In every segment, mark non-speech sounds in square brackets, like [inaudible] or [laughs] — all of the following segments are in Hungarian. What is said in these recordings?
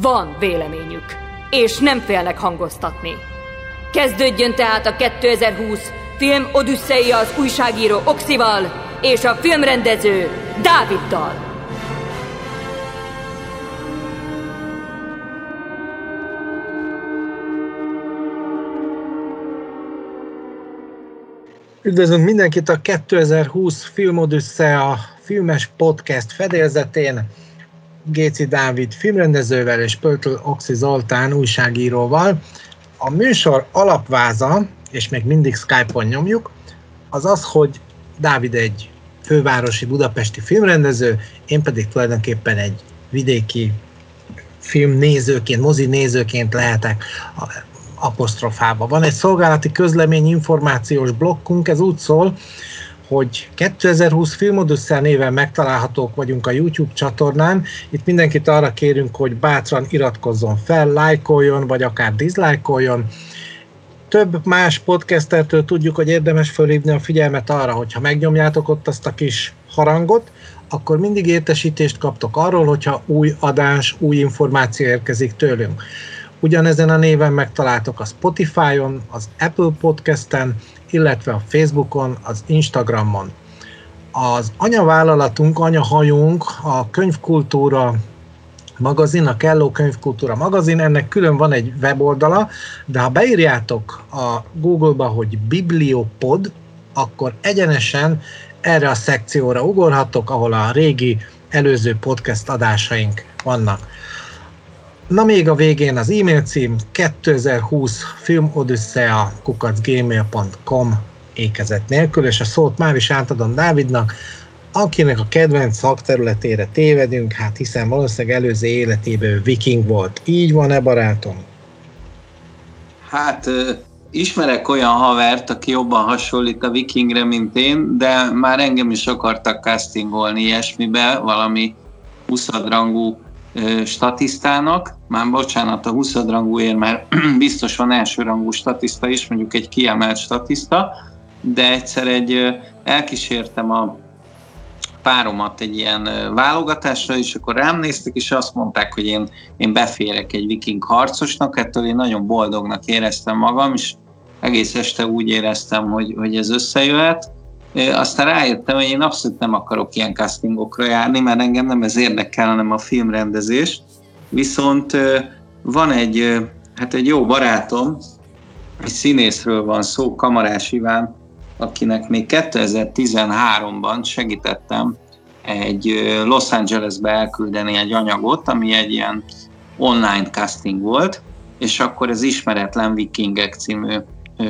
Van véleményük, és nem félnek hangoztatni. Kezdődjön tehát a 2020 film Odüsszeia az újságíró Oxival és a filmrendező Dáviddal. Üdvözlünk mindenkit a 2020 Filmodüsszea filmes podcast fedélzetén. Géci Dávid filmrendezővel és Pöltl Oxi Zoltán újságíróval. A műsor alapváza, és még mindig Skype-on nyomjuk, az az, hogy Dávid egy fővárosi budapesti filmrendező, én pedig tulajdonképpen egy vidéki filmnézőként, mozi nézőként lehetek apostrofába. Van egy szolgálati közlemény információs blokkunk, ez úgy szól, hogy 2020 Filmodüsszel néven megtalálhatók vagyunk a YouTube csatornán. Itt mindenkit arra kérünk, hogy bátran iratkozzon fel, lájkoljon, vagy akár diszlájkoljon. Több más podcastertől tudjuk, hogy érdemes fölhívni a figyelmet arra, hogy ha megnyomjátok ott azt a kis harangot, akkor mindig értesítést kaptok arról, hogyha új adás, új információ érkezik tőlünk. Ugyanezen a néven megtaláltok a Spotify-on, az Apple Podcast-en, illetve a Facebookon, az Instagramon. Az anyavállalatunk, anyahajunk, a könyvkultúra magazin, a Kelló Könyvkultúra magazin, ennek külön van egy weboldala, de ha beírjátok a Google-ba, hogy Bibliopod, akkor egyenesen erre a szekcióra ugorhatok, ahol a régi előző podcast adásaink vannak. Na még a végén az e-mail cím 2020 filmodüsszea kukacgmail.com ékezet nélkül, és a szót már is átadom Dávidnak, akinek a kedvenc szakterületére tévedünk, hát hiszen valószínűleg előző életében viking volt. Így van-e, barátom? Hát ismerek olyan havert, aki jobban hasonlít a vikingre, mint én, de már engem is akartak castingolni ilyesmibe, valami 20 rangú statisztának, már bocsánat, a 20 rangúért már [clears throat] biztos van elsőrangú statiszta is, mondjuk egy kiemelt statiszta, de egyszer egy elkísértem a páromat egy ilyen válogatásra, és akkor rám néztek, és azt mondták, hogy én, én beférek egy viking harcosnak, ettől én nagyon boldognak éreztem magam, és egész este úgy éreztem, hogy, hogy ez összejöhet, aztán rájöttem, hogy én abszolút nem akarok ilyen castingokra járni, mert engem nem ez érdekel, hanem a filmrendezés. Viszont van egy, hát egy jó barátom, egy színészről van szó, Kamarás Iván, akinek még 2013-ban segítettem egy Los Angelesbe elküldeni egy anyagot, ami egy ilyen online casting volt, és akkor az Ismeretlen Vikingek című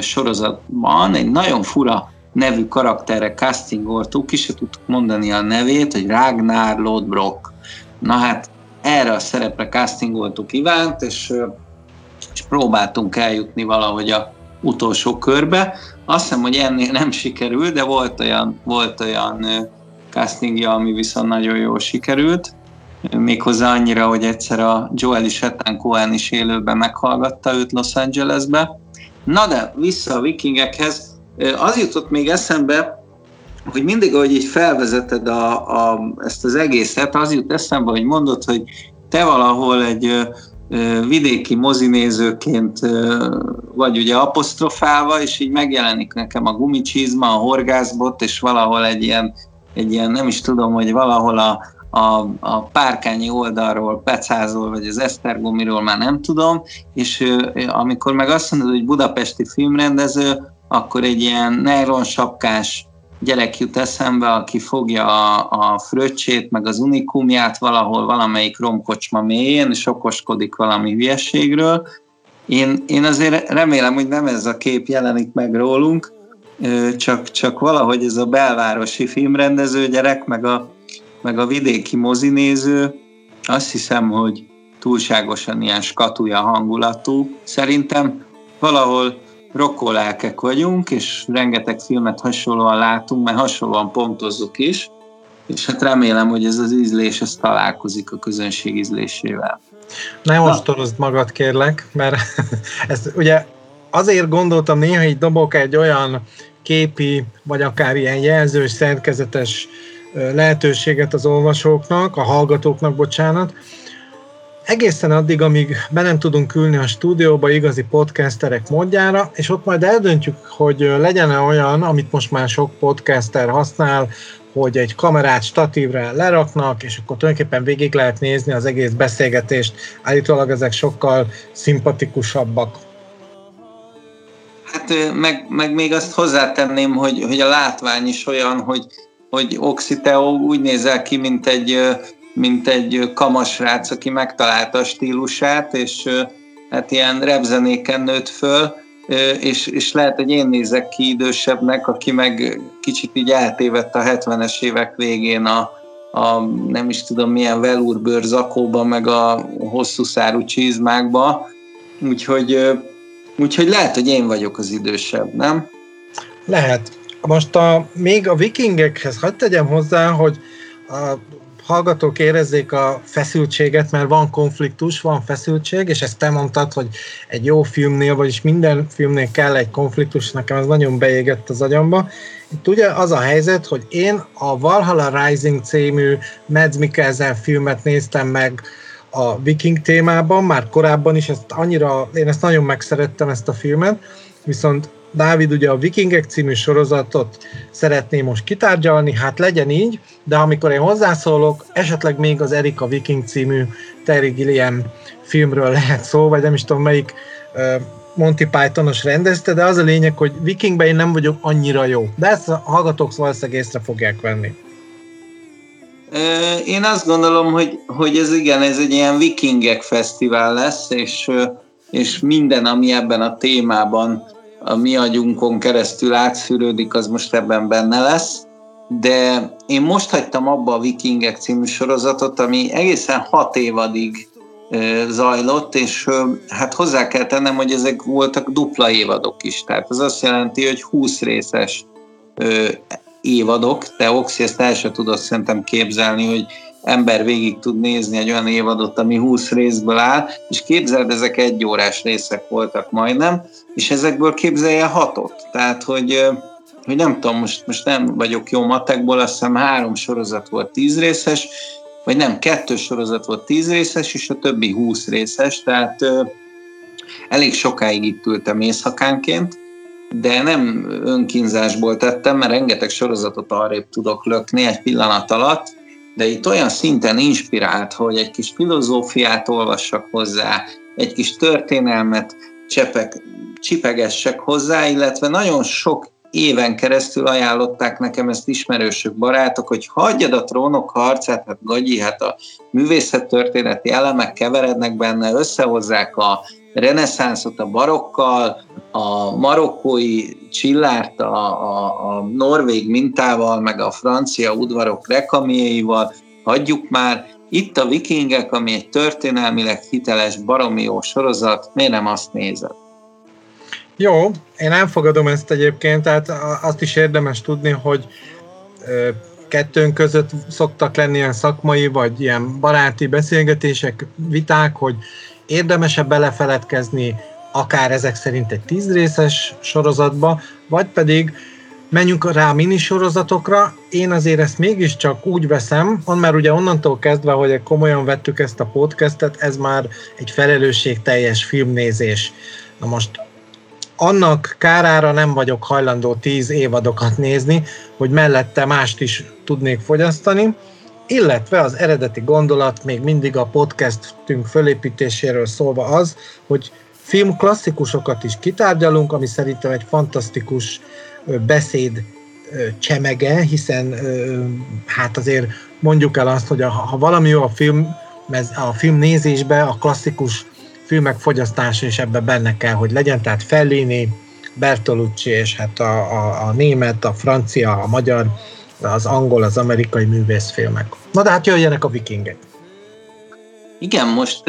sorozatban egy nagyon fura nevű karakterre castingoltuk, ki se tudtuk mondani a nevét, hogy Ragnar Lodbrok. Na hát erre a szerepre castingoltuk Ivánt, és, és próbáltunk eljutni valahogy a utolsó körbe. Azt hiszem, hogy ennél nem sikerült, de volt olyan, volt olyan castingja, ami viszont nagyon jól sikerült. Méghozzá annyira, hogy egyszer a Joel Shetan Cohen is élőben meghallgatta őt Los Angelesbe. Na de vissza a vikingekhez, az jutott még eszembe, hogy mindig, ahogy így felvezeted a, a, ezt az egészet, az jut eszembe, hogy mondod, hogy te valahol egy vidéki mozinézőként vagy ugye apostrofálva, és így megjelenik nekem a gumicsizma, a horgászbot, és valahol egy ilyen, egy ilyen nem is tudom, hogy valahol a, a, a párkányi oldalról pecázol, vagy az esztergomiról már nem tudom, és amikor meg azt mondod, hogy budapesti filmrendező, akkor egy ilyen nylon sapkás gyerek jut eszembe, aki fogja a, a fröccsét, meg az unikumját valahol valamelyik romkocsma mélyén, és okoskodik valami hülyeségről. Én, én azért remélem, hogy nem ez a kép jelenik meg rólunk, csak, csak valahogy ez a belvárosi filmrendező gyerek, meg a, meg a vidéki mozinéző, azt hiszem, hogy, túlságosan ilyen skatuja hangulatú. Szerintem valahol rokkolelkek vagyunk, és rengeteg filmet hasonlóan látunk, mert hasonlóan pontozzuk is, és hát remélem, hogy ez az ízlés ez találkozik a közönség ízlésével. Ne ostorozd magad, kérlek, mert [laughs] ezt ugye azért gondoltam néha, hogy dobok egy olyan képi, vagy akár ilyen jelzős, szerkezetes lehetőséget az olvasóknak, a hallgatóknak, bocsánat, egészen addig, amíg be nem tudunk ülni a stúdióba igazi podcasterek módjára, és ott majd eldöntjük, hogy legyen -e olyan, amit most már sok podcaster használ, hogy egy kamerát statívre leraknak, és akkor tulajdonképpen végig lehet nézni az egész beszélgetést. Állítólag ezek sokkal szimpatikusabbak. Hát meg, meg még azt hozzátenném, hogy, hogy a látvány is olyan, hogy, hogy Oxiteo úgy nézel ki, mint egy, mint egy kamasrác, aki megtalálta a stílusát, és hát ilyen repzenéken nőtt föl, és, és lehet, hogy én nézek ki idősebbnek, aki meg kicsit így eltévedt a 70-es évek végén a, a nem is tudom milyen velúrbőr zakóba, meg a hosszú szárú csizmákba, úgyhogy, úgyhogy lehet, hogy én vagyok az idősebb, nem? Lehet. Most a, még a vikingekhez hagyd tegyem hozzá, hogy a hallgatók érezzék a feszültséget, mert van konfliktus, van feszültség, és ezt te mondtad, hogy egy jó filmnél, vagyis minden filmnél kell egy konfliktus, nekem ez nagyon beégett az agyamba. Itt ugye az a helyzet, hogy én a Valhalla Rising című Mads Mikkelsen filmet néztem meg a viking témában, már korábban is, ezt annyira, én ezt nagyon megszerettem ezt a filmet, viszont Dávid ugye a Vikingek című sorozatot szeretné most kitárgyalni, hát legyen így, de amikor én hozzászólok, esetleg még az Erika Viking című Terry Gilliam filmről lehet szó, vagy nem is tudom melyik Monty Pythonos rendezte, de az a lényeg, hogy Vikingben én nem vagyok annyira jó. De ezt a hallgatók valószínűleg észre fogják venni. Én azt gondolom, hogy, hogy ez igen, ez egy ilyen vikingek fesztivál lesz, és, és minden, ami ebben a témában a mi agyunkon keresztül átszűrődik, az most ebben benne lesz. De én most hagytam abba a Vikingek című sorozatot, ami egészen hat évadig zajlott, és hát hozzá kell tennem, hogy ezek voltak dupla évadok is. Tehát az azt jelenti, hogy 20 részes évadok, te Oxi ezt el sem tudod szerintem képzelni, hogy ember végig tud nézni egy olyan évadot, ami 20 részből áll, és képzeld, ezek egy órás részek voltak majdnem, és ezekből képzelje hatot. Tehát, hogy, hogy nem tudom, most, most nem vagyok jó matekból, azt hiszem három sorozat volt tíz részes, vagy nem, kettő sorozat volt tíz részes, és a többi húsz részes, tehát elég sokáig itt ültem éjszakánként, de nem önkínzásból tettem, mert rengeteg sorozatot arrébb tudok lökni egy pillanat alatt, de itt olyan szinten inspirált, hogy egy kis filozófiát olvassak hozzá, egy kis történelmet csepek, csipegessek hozzá, illetve nagyon sok éven keresztül ajánlották nekem ezt ismerősök, barátok, hogy hagyjad a trónok harcát, hát gagyi, hát a művészettörténeti elemek keverednek benne, összehozzák a reneszánszot a barokkal, a marokkói csillárt a, a, a norvég mintával, meg a francia udvarok rekamiéival, hagyjuk már, itt a vikingek, ami egy történelmileg hiteles, baromi jó sorozat, miért nem azt nézed? Jó, én elfogadom ezt egyébként, tehát azt is érdemes tudni, hogy kettőnk között szoktak lenni ilyen szakmai, vagy ilyen baráti beszélgetések, viták, hogy érdemesebb belefeledkezni akár ezek szerint egy tízrészes sorozatba, vagy pedig menjünk rá a minisorozatokra. Én azért ezt mégiscsak úgy veszem, már ugye onnantól kezdve, hogy komolyan vettük ezt a podcastet, ez már egy felelősségteljes filmnézés. Na most annak kárára nem vagyok hajlandó tíz évadokat nézni, hogy mellette mást is tudnék fogyasztani, illetve az eredeti gondolat még mindig a podcastünk fölépítéséről szólva az, hogy film klasszikusokat is kitárgyalunk, ami szerintem egy fantasztikus beszéd csemege, hiszen hát azért mondjuk el azt, hogy ha valami jó a film, a film nézésbe, a klasszikus filmek fogyasztása is ebben benne kell, hogy legyen, tehát Fellini, Bertolucci és hát a, a, a német, a francia, a magyar, az angol, az amerikai művészfilmek. Na de hát jöjjenek a vikingek. Igen, most,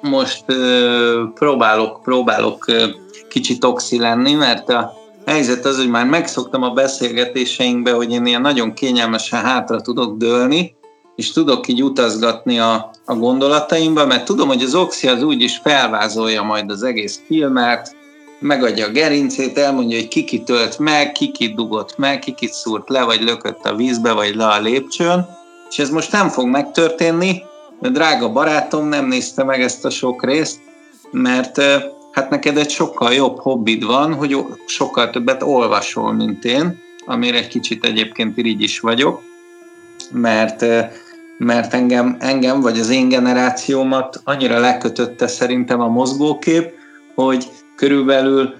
most próbálok, próbálok kicsit oxi lenni, mert a helyzet az, hogy már megszoktam a beszélgetéseinkbe, hogy én ilyen nagyon kényelmesen hátra tudok dőlni, és tudok így utazgatni a, a gondolataimba, mert tudom, hogy az Oxi az úgy is felvázolja majd az egész filmet, megadja a gerincét, elmondja, hogy kiki tölt meg, kiki dugott meg, kikit szúrt le, vagy lökött a vízbe, vagy le a lépcsőn, és ez most nem fog megtörténni, mert drága barátom nem nézte meg ezt a sok részt, mert hát neked egy sokkal jobb hobbid van, hogy sokkal többet olvasol, mint én, amire egy kicsit egyébként irigy is vagyok, mert mert engem, engem vagy az én generációmat annyira lekötötte szerintem a mozgókép, hogy körülbelül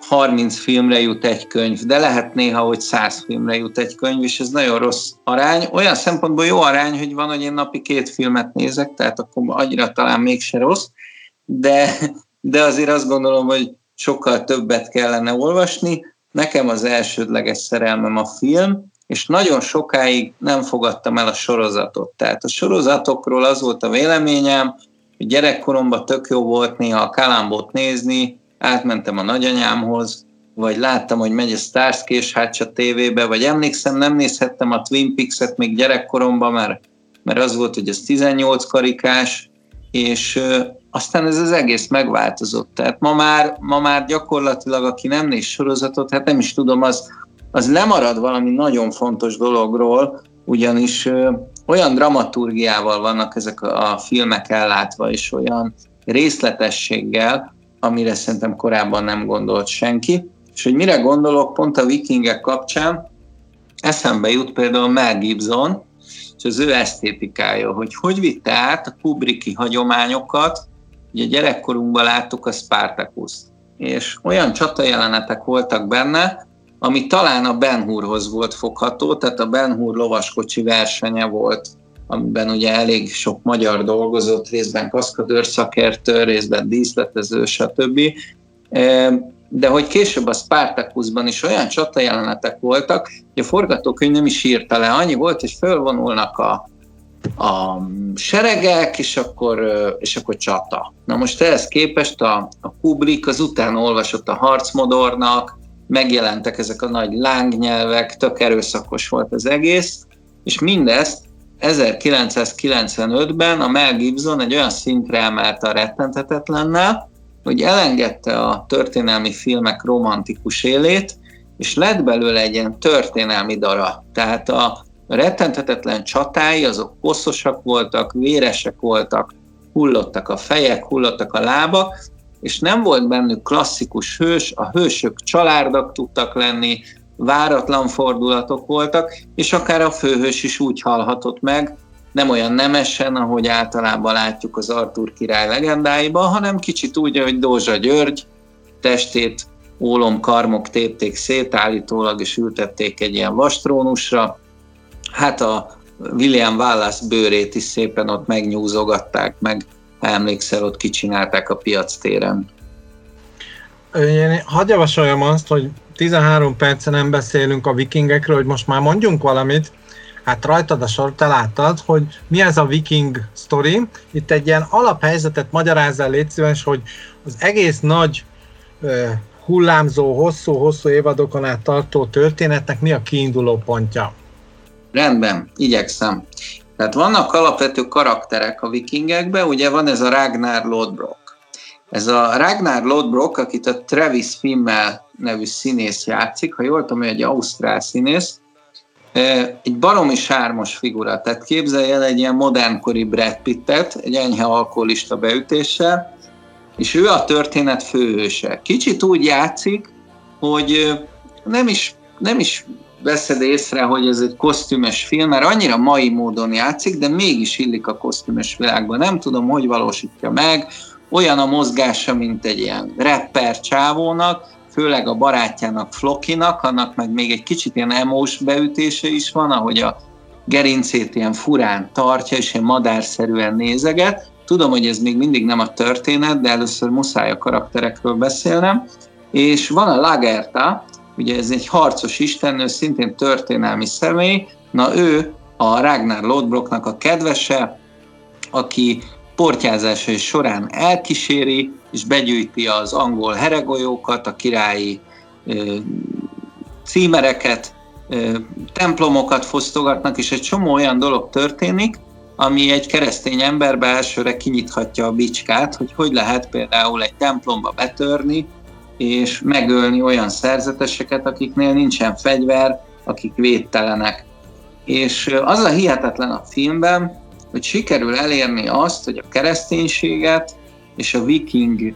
30 filmre jut egy könyv, de lehet néha, hogy 100 filmre jut egy könyv, és ez nagyon rossz arány. Olyan szempontból jó arány, hogy van, hogy én napi két filmet nézek, tehát akkor annyira talán mégse rossz, de, de azért azt gondolom, hogy sokkal többet kellene olvasni. Nekem az elsődleges szerelmem a film, és nagyon sokáig nem fogadtam el a sorozatot. Tehát a sorozatokról az volt a véleményem, hogy gyerekkoromban tök jó volt néha a Kalambot nézni, átmentem a nagyanyámhoz, vagy láttam, hogy megy a Starsky és Hatch tévébe, vagy emlékszem, nem nézhettem a Twin Peaks-et még gyerekkoromban, mert, mert az volt, hogy ez 18 karikás, és ö, aztán ez az egész megváltozott. Tehát ma már, ma már gyakorlatilag, aki nem néz sorozatot, hát nem is tudom, az, az lemarad valami nagyon fontos dologról, ugyanis olyan dramaturgiával vannak ezek a, filmek ellátva, és olyan részletességgel, amire szerintem korábban nem gondolt senki. És hogy mire gondolok, pont a vikingek kapcsán eszembe jut például Mel Gibson, és az ő esztétikája, hogy hogy vitte át a Kubricki hagyományokat, ugye gyerekkorunkban láttuk a spartacus és olyan csatajelenetek voltak benne, ami talán a Ben Hurhoz volt fogható, tehát a Ben Hur lovaskocsi versenye volt amiben ugye elég sok magyar dolgozott, részben kaszkadőr szakértő, részben díszletező, stb. De hogy később a Spartacusban is olyan jelenetek voltak, hogy a forgatókönyv nem is írta le, annyi volt, hogy fölvonulnak a, a seregek, és akkor, és akkor csata. Na most ehhez képest a, a Kubrick az utána olvasott a harcmodornak, megjelentek ezek a nagy lángnyelvek, tök erőszakos volt az egész, és mindezt 1995-ben a Mel Gibson egy olyan szintre emelte a rettentetetlennel, hogy elengedte a történelmi filmek romantikus élét, és lett belőle egy ilyen történelmi dara. Tehát a rettentetetlen csatái, azok hosszosak voltak, véresek voltak, hullottak a fejek, hullottak a lábak, és nem volt bennük klasszikus hős, a hősök családok tudtak lenni, váratlan fordulatok voltak, és akár a főhős is úgy halhatott meg, nem olyan nemesen, ahogy általában látjuk az Artur király legendáiban, hanem kicsit úgy, hogy Dózsa György testét ólom karmok tépték szét állítólag, és ültették egy ilyen vastrónusra. Hát a William Wallace bőrét is szépen ott megnyúzogatták, meg emlékszel, ott kicsinálták a piac téren. Én hadd javasoljam azt, hogy 13 percen nem beszélünk a vikingekről, hogy most már mondjunk valamit. Hát rajtad a sor, te láttad, hogy mi ez a viking story. Itt egy ilyen alaphelyzetet magyarázzál légy szíves, hogy az egész nagy uh, hullámzó, hosszú-hosszú évadokon át tartó történetnek mi a kiinduló pontja. Rendben, igyekszem. Tehát vannak alapvető karakterek a vikingekben, ugye van ez a Ragnar Lodbrok. Ez a Ragnar Lodbrok, akit a Travis Fimmel nevű színész játszik, ha jól tudom, egy ausztrál színész, egy baromi sármos figura, tehát képzelj el egy ilyen modernkori Brad Pittet, egy enyhe alkoholista beütéssel, és ő a történet főhőse. Kicsit úgy játszik, hogy nem is, nem is veszed észre, hogy ez egy kosztümös film, mert annyira mai módon játszik, de mégis illik a kosztümös világban. Nem tudom, hogy valósítja meg, olyan a mozgása, mint egy ilyen rapper csávónak, főleg a barátjának Flokinak, annak meg még egy kicsit ilyen emós beütése is van, ahogy a gerincét ilyen furán tartja, és ilyen madárszerűen nézeget. Tudom, hogy ez még mindig nem a történet, de először muszáj a karakterekről beszélnem. És van a Lagerta, ugye ez egy harcos istennő, szintén történelmi személy, na ő a Ragnar Lodbroknak a kedvese, aki portyázásai során elkíséri és begyűjti az angol heregolyókat, a királyi címereket, templomokat fosztogatnak, és egy csomó olyan dolog történik, ami egy keresztény emberbe elsőre kinyithatja a bicskát, hogy hogy lehet például egy templomba betörni, és megölni olyan szerzeteseket, akiknél nincsen fegyver, akik védtelenek. És az a hihetetlen a filmben, hogy sikerül elérni azt, hogy a kereszténységet és a viking,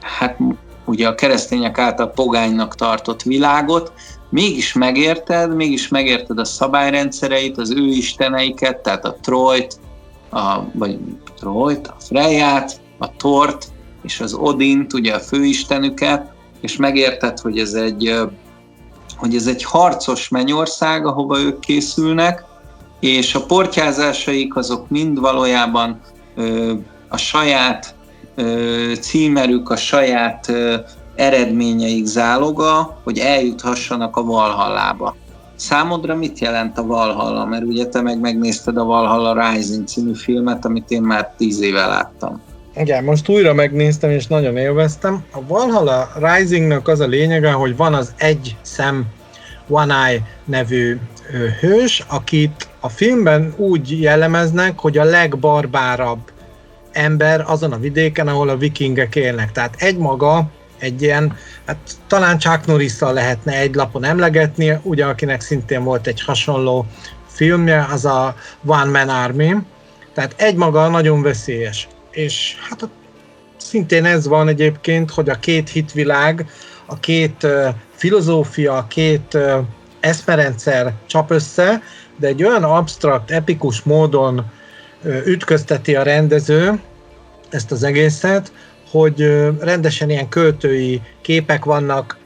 hát ugye a keresztények által pogánynak tartott világot, mégis megérted, mégis megérted a szabályrendszereit, az ő isteneiket, tehát a Trojt, a, vagy Trojt, a Freját, a Tort és az Odint, ugye a főistenüket, és megérted, hogy ez egy, hogy ez egy harcos mennyország, ahova ők készülnek, és a portyázásaik azok mind valójában a saját ö, címerük, a saját eredményeik záloga, hogy eljuthassanak a Valhallába. Számodra mit jelent a Valhalla? Mert ugye te meg megnézted a Valhalla Rising című filmet, amit én már tíz éve láttam. Igen, most újra megnéztem, és nagyon élveztem. A Valhalla Risingnak az a lényege, hogy van az egy szem One Eye nevű hős, akit a filmben úgy jellemeznek, hogy a legbarbárabb ember azon a vidéken, ahol a vikingek élnek. Tehát egy maga egy ilyen, hát talán Chuck norris lehetne egy lapon emlegetni, ugye akinek szintén volt egy hasonló filmje, az a One Man Army, tehát egy maga nagyon veszélyes. És hát szintén ez van egyébként, hogy a két hitvilág, a két filozófia, a két uh, eszmerendszer csap össze, de egy olyan absztrakt, epikus módon ütközteti a rendező ezt az egészet, hogy rendesen ilyen költői képek vannak,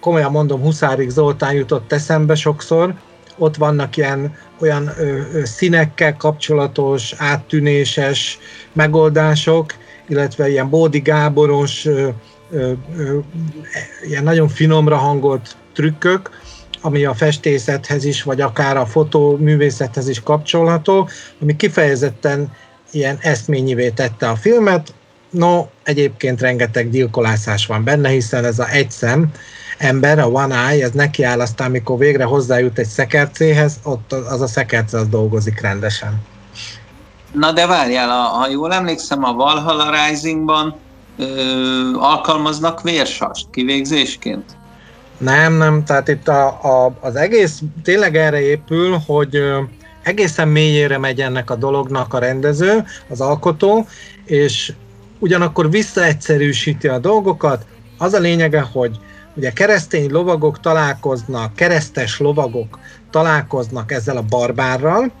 komolyan mondom, Huszárik Zoltán jutott eszembe sokszor, ott vannak ilyen olyan ö, ö, színekkel kapcsolatos, áttűnéses megoldások, illetve ilyen Bódi Gáboros, ö, ö, ö, ilyen nagyon finomra hangolt trükkök, ami a festészethez is, vagy akár a fotóművészethez is kapcsolható, ami kifejezetten ilyen eszményivé tette a filmet, No, egyébként rengeteg gyilkolászás van benne, hiszen ez a egy szem ember, a One Eye, ez nekiáll aztán, amikor végre hozzájut egy szekercéhez, ott az a szekerce az dolgozik rendesen. Na de várjál, ha jól emlékszem, a Valhalla Risingban ö, alkalmaznak vérsast kivégzésként? Nem, nem, tehát itt a, a, az egész tényleg erre épül, hogy ö, egészen mélyére megy ennek a dolognak a rendező, az alkotó, és ugyanakkor visszaegyszerűsíti a dolgokat. Az a lényege, hogy ugye keresztény lovagok találkoznak, keresztes lovagok találkoznak ezzel a barbárral,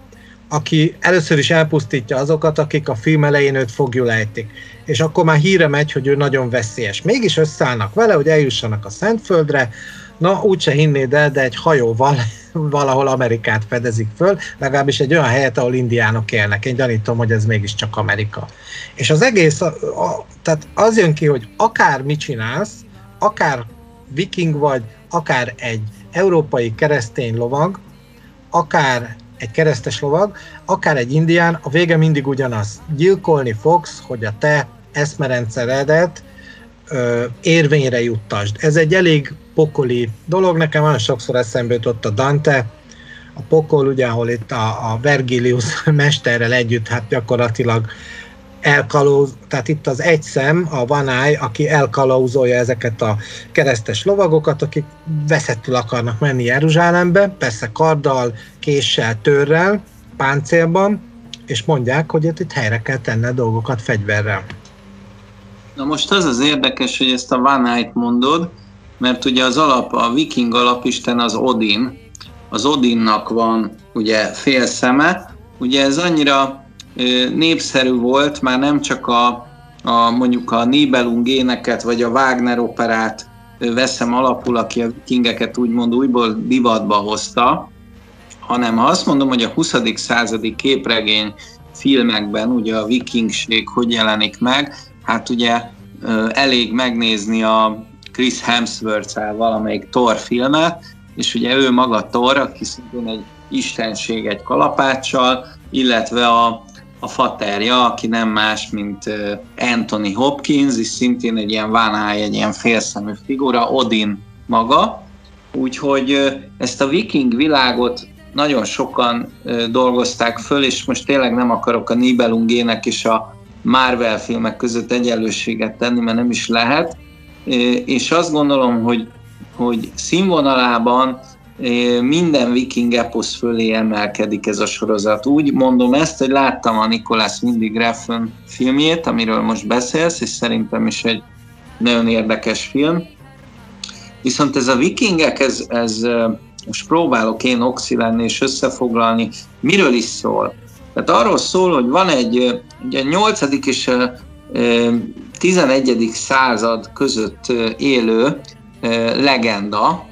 aki először is elpusztítja azokat, akik a film elején őt fogjul ejtik. És akkor már híre megy, hogy ő nagyon veszélyes. Mégis összeállnak vele, hogy eljussanak a Szentföldre, na úgyse hinnéd el, de egy hajóval [laughs] valahol Amerikát fedezik föl, legalábbis egy olyan helyet, ahol indiánok élnek. Én gyanítom, hogy ez mégiscsak Amerika. És az egész, a, a, tehát az jön ki, hogy akár mit csinálsz, akár viking vagy, akár egy európai keresztény lovag, akár egy keresztes lovag, akár egy indián, a vége mindig ugyanaz. Gyilkolni fogsz, hogy a te eszmerendszeredet ö, érvényre juttasd. Ez egy elég pokoli dolog. Nekem nagyon sokszor eszembe jutott a Dante, a pokol, ugye, ahol itt a, a Vergilius [laughs] mesterrel együtt, hát gyakorlatilag elkalóz, tehát itt az egy szem, a Van aki elkalauzolja ezeket a keresztes lovagokat, akik veszettül akarnak menni Jeruzsálembe, persze karddal, késsel, törrel, páncélban, és mondják, hogy itt, itt helyre kell tenni a dolgokat fegyverrel. Na most az az érdekes, hogy ezt a Van mondod, mert ugye az alap, a viking alapisten az Odin, az Odinnak van ugye fél szeme, ugye ez annyira népszerű volt, már nem csak a, a mondjuk a Nibelung éneket, vagy a Wagner operát veszem alapul, aki a vikingeket úgymond újból divatba hozta, hanem ha azt mondom, hogy a 20. századi képregény filmekben ugye a vikingség hogy jelenik meg, hát ugye elég megnézni a Chris hemsworth valamelyik Thor filmet, és ugye ő maga Thor, aki szintén egy istenség egy kalapáccsal, illetve a, a faterja, aki nem más, mint Anthony Hopkins, és szintén egy ilyen vánály, egy ilyen félszemű figura, Odin maga. Úgyhogy ezt a viking világot nagyon sokan dolgozták föl, és most tényleg nem akarok a Nibelungének és a Marvel filmek között egyenlőséget tenni, mert nem is lehet. És azt gondolom, hogy, hogy színvonalában minden viking eposz fölé emelkedik ez a sorozat. Úgy mondom ezt, hogy láttam a Nikolás mindig Refn filmjét, amiről most beszélsz, és szerintem is egy nagyon érdekes film. Viszont ez a vikingek, ez, ez most próbálok én oxi lenni és összefoglalni, miről is szól. Tehát arról szól, hogy van egy ugye 8. és 11. század között élő legenda,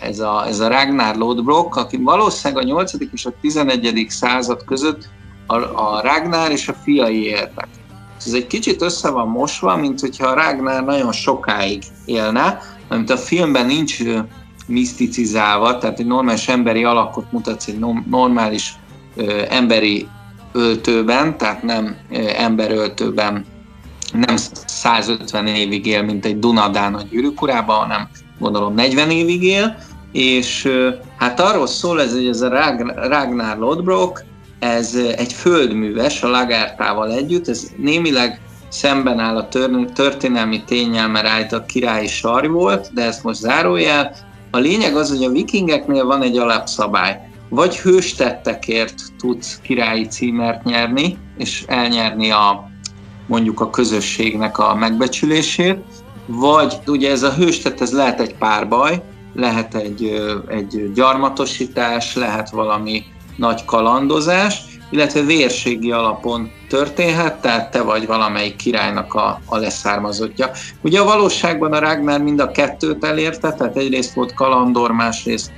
ez a, ez a Ragnar Lodbrok, aki valószínűleg a 8. és a 11. század között a, a Ragnar és a fiai éltek. Ez egy kicsit össze van mosva, mint hogyha a Ragnar nagyon sokáig élne, mert a filmben nincs miszticizálva, tehát egy normális emberi alakot mutatsz egy normális ö, emberi öltőben, tehát nem ö, emberöltőben nem 150 évig él, mint egy Dunadán a gyűrűkurában, hanem gondolom 40 évig él, és hát arról szól ez, hogy ez a Ragnar Lodbrok, ez egy földműves a Lagártával együtt, ez némileg szemben áll a történelmi tényel, mert állított királyi sar volt, de ezt most zárójel. A lényeg az, hogy a vikingeknél van egy alapszabály. Vagy hőstettekért tudsz királyi címert nyerni, és elnyerni a mondjuk a közösségnek a megbecsülését, vagy ugye ez a hőstett, ez lehet egy párbaj, lehet egy, egy gyarmatosítás, lehet valami nagy kalandozás, illetve vérségi alapon történhet, tehát te vagy valamelyik királynak a, a leszármazottja. Ugye a valóságban a Ragnar mind a kettőt elérte, tehát egyrészt volt kalandor, másrészt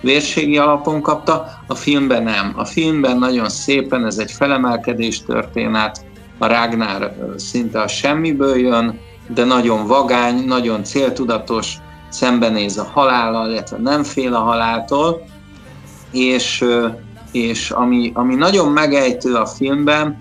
vérségi alapon kapta, a filmben nem. A filmben nagyon szépen, ez egy felemelkedés történet, a Ragnar szinte a semmiből jön, de nagyon vagány, nagyon céltudatos, szembenéz a halállal, illetve nem fél a haláltól, és, és ami, ami nagyon megejtő a filmben,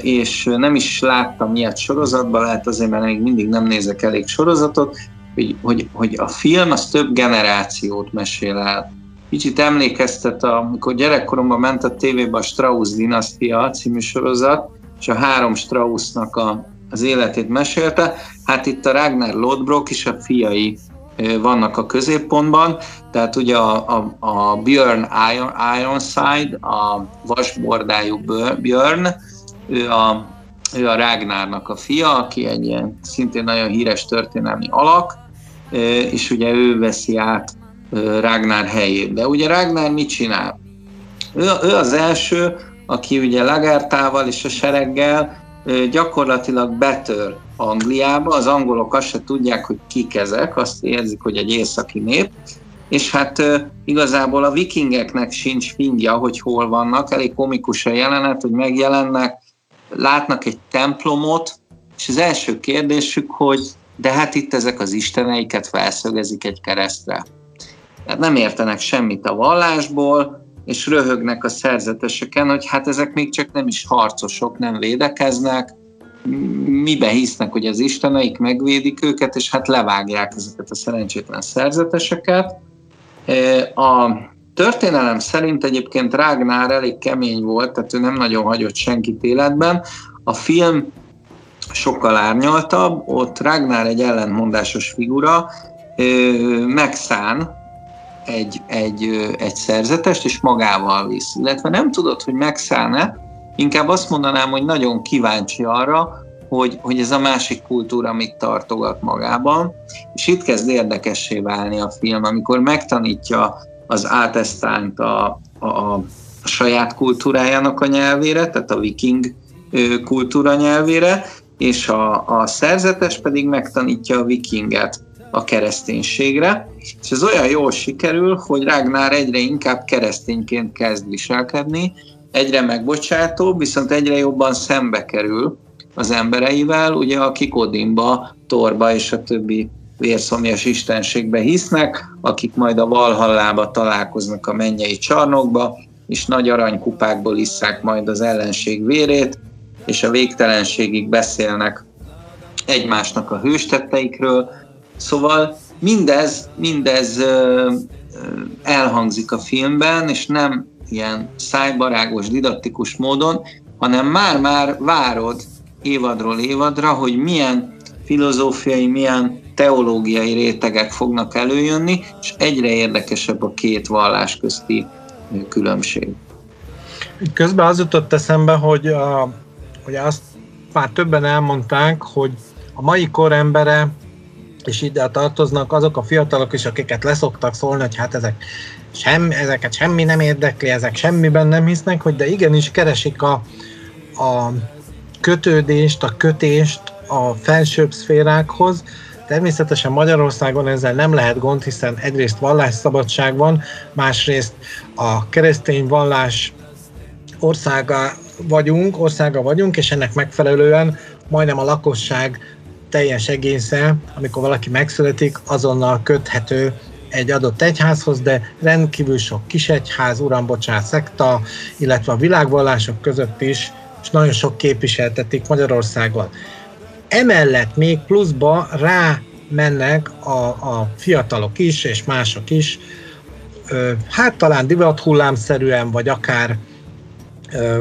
és nem is láttam ilyet sorozatban, lehet azért, mert még mindig nem nézek elég sorozatot, hogy, hogy, hogy a film az több generációt mesél el. Kicsit emlékeztet, amikor gyerekkoromban ment a tévébe a Strauss dinasztia című sorozat, és a három Straussnak a, az életét mesélte. Hát itt a Ragnar Lodbrok és a fiai vannak a középpontban, tehát ugye a, a, a Björn Iron, Ironside, a vasbordájú Björn, ő a, ő a Ragnárnak a fia, aki egy ilyen szintén nagyon híres történelmi alak, és ugye ő veszi át Ragnar helyét. De ugye Ragnar mit csinál? Ő, ő az első, aki ugye Lagertával és a sereggel gyakorlatilag betör Angliába, az angolok azt se tudják, hogy kik ezek, azt érzik, hogy egy északi nép, és hát igazából a vikingeknek sincs fingja, hogy hol vannak, elég komikus a jelenet, hogy megjelennek, látnak egy templomot, és az első kérdésük, hogy de hát itt ezek az isteneiket felszögezik egy keresztre. Tehát nem értenek semmit a vallásból, és röhögnek a szerzeteseken, hogy hát ezek még csak nem is harcosok, nem védekeznek, mibe hisznek, hogy az isteneik megvédik őket, és hát levágják ezeket a szerencsétlen szerzeteseket. E, a történelem szerint egyébként Rágnár elég kemény volt, tehát ő nem nagyon hagyott senkit életben. A film sokkal árnyaltabb, ott Ragnar egy ellentmondásos figura, megszán egy, egy, egy szerzetest, és magával visz. Illetve nem tudod, hogy megszáll-e, inkább azt mondanám, hogy nagyon kíváncsi arra, hogy, hogy ez a másik kultúra mit tartogat magában, és itt kezd érdekessé válni a film, amikor megtanítja az átesztánt a, a, a saját kultúrájának a nyelvére, tehát a viking kultúra nyelvére, és a, a szerzetes pedig megtanítja a vikinget a kereszténységre, és ez olyan jól sikerül, hogy Ragnar egyre inkább keresztényként kezd viselkedni, egyre megbocsátóbb, viszont egyre jobban szembe kerül az embereivel, ugye akik Odinba, Torba és a többi vérszomjas istenségbe hisznek, akik majd a Valhallába találkoznak a mennyei csarnokba, és nagy aranykupákból isszák majd az ellenség vérét, és a végtelenségig beszélnek egymásnak a hőstetteikről. Szóval mindez, mindez elhangzik a filmben, és nem ilyen szájbarágos, didaktikus módon, hanem már-már várod évadról évadra, hogy milyen filozófiai, milyen teológiai rétegek fognak előjönni, és egyre érdekesebb a két vallás közti különbség. Közben az jutott eszembe, hogy, hogy azt már többen elmondták, hogy a mai kor embere, és ide tartoznak azok a fiatalok is, akiket leszoktak szólni, hogy hát ezek sem, ezeket semmi nem érdekli, ezek semmiben nem hisznek, hogy de igenis keresik a, a kötődést, a kötést a felsőbb szférákhoz. Természetesen Magyarországon ezzel nem lehet gond, hiszen egyrészt vallásszabadság van, másrészt a keresztény vallás országa vagyunk, országa vagyunk, és ennek megfelelően majdnem a lakosság teljes egésze, amikor valaki megszületik, azonnal köthető egy adott egyházhoz, de rendkívül sok kisegyház, urambocsát, szekta, illetve a világvallások között is, és nagyon sok képviseltetik Magyarországon. Emellett még pluszba rá mennek a, a fiatalok is, és mások is, hát talán divathullámszerűen, vagy akár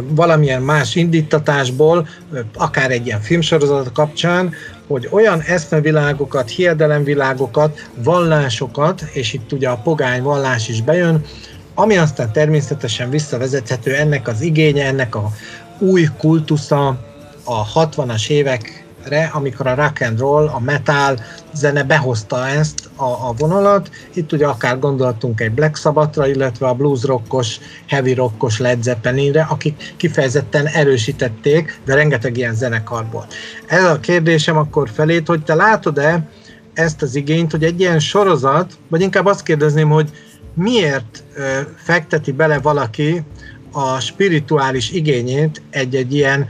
valamilyen más indítatásból, akár egy ilyen filmsorozat kapcsán, hogy olyan eszmevilágokat, hiedelemvilágokat, vallásokat, és itt ugye a pogány vallás is bejön, ami aztán természetesen visszavezethető ennek az igénye, ennek a új kultusza a 60-as évek re, amikor a rock and roll, a metal zene behozta ezt a, a vonalat. Itt ugye akár gondoltunk egy Black Sabbathra, illetve a blues rockos, heavy rockos Led Zeppelinre, akik kifejezetten erősítették, de rengeteg ilyen zenekar volt. Ez a kérdésem akkor felét, hogy te látod-e ezt az igényt, hogy egy ilyen sorozat, vagy inkább azt kérdezném, hogy miért fekteti bele valaki a spirituális igényét egy-egy ilyen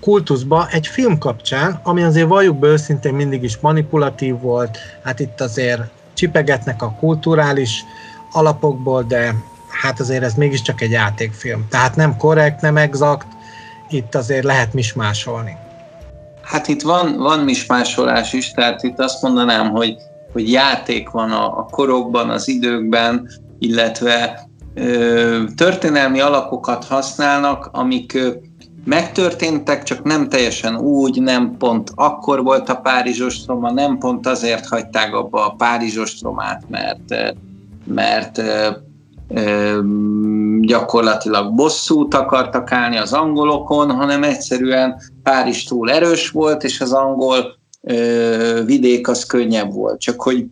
kultuszba egy film kapcsán, ami azért valljuk be őszintén mindig is manipulatív volt, hát itt azért csipegetnek a kulturális alapokból, de hát azért ez mégiscsak egy játékfilm. Tehát nem korrekt, nem exakt, itt azért lehet mismásolni. Hát itt van, van mismásolás is, tehát itt azt mondanám, hogy, hogy játék van a, a korokban, az időkben, illetve ö, történelmi alakokat használnak, amik ö, megtörténtek, csak nem teljesen úgy, nem pont akkor volt a Párizs ostroma, nem pont azért hagyták abba a Párizs ostromát, mert, mert gyakorlatilag bosszút akartak állni az angolokon, hanem egyszerűen Párizs túl erős volt, és az angol vidék az könnyebb volt. Csak hogy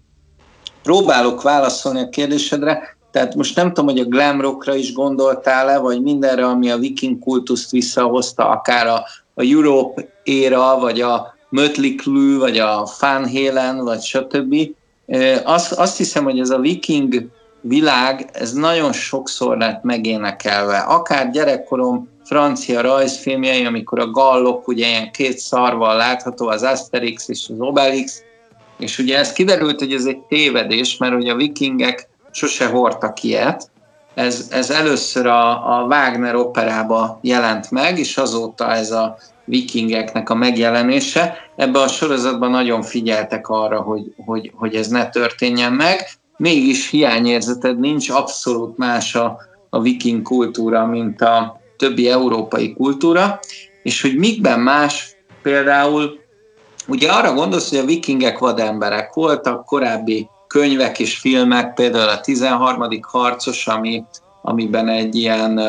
próbálok válaszolni a kérdésedre, tehát most nem tudom, hogy a glam rockra is gondoltál-e, vagy mindenre, ami a viking kultuszt visszahozta, akár a, a Europe éra, vagy a Mötley Crüe, vagy a Van Halen, vagy stb. Azt, azt hiszem, hogy ez a viking világ, ez nagyon sokszor lett megénekelve. Akár gyerekkorom francia rajzfilmjei, amikor a gallok ugye ilyen két szarval látható, az Asterix és az Obelix, és ugye ez kiderült, hogy ez egy tévedés, mert ugye a vikingek sose hordtak ilyet. Ez, ez először a, a Wagner operába jelent meg, és azóta ez a vikingeknek a megjelenése. Ebben a sorozatban nagyon figyeltek arra, hogy, hogy, hogy ez ne történjen meg. Mégis hiányérzeted nincs, abszolút más a, a viking kultúra, mint a többi európai kultúra, és hogy mikben más, például ugye arra gondolsz, hogy a vikingek vademberek voltak, korábbi könyvek és filmek, például a 13. harcos, ami, amiben egy ilyen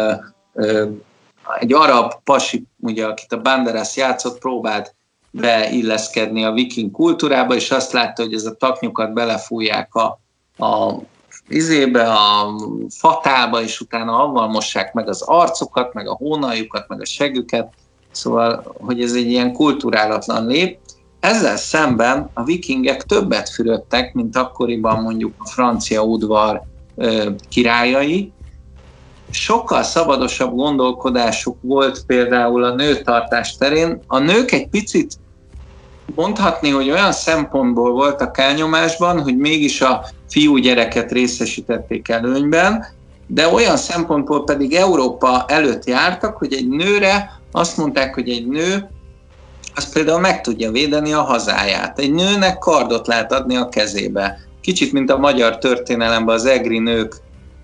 egy arab pasi, ugye, akit a Banderas játszott, próbált beilleszkedni a viking kultúrába, és azt látta, hogy ez a taknyukat belefújják a, a izébe, a fatába, és utána avval mossák meg az arcokat, meg a hónaljukat, meg a següket, szóval, hogy ez egy ilyen kulturálatlan lép, ezzel szemben a vikingek többet fürödtek, mint akkoriban mondjuk a francia udvar királyai. Sokkal szabadosabb gondolkodásuk volt például a nőtartás terén. A nők egy picit mondhatni, hogy olyan szempontból voltak elnyomásban, hogy mégis a fiú gyereket részesítették előnyben, de olyan szempontból pedig Európa előtt jártak, hogy egy nőre azt mondták, hogy egy nő az például meg tudja védeni a hazáját. Egy nőnek kardot lehet adni a kezébe. Kicsit, mint a magyar történelemben az egri nők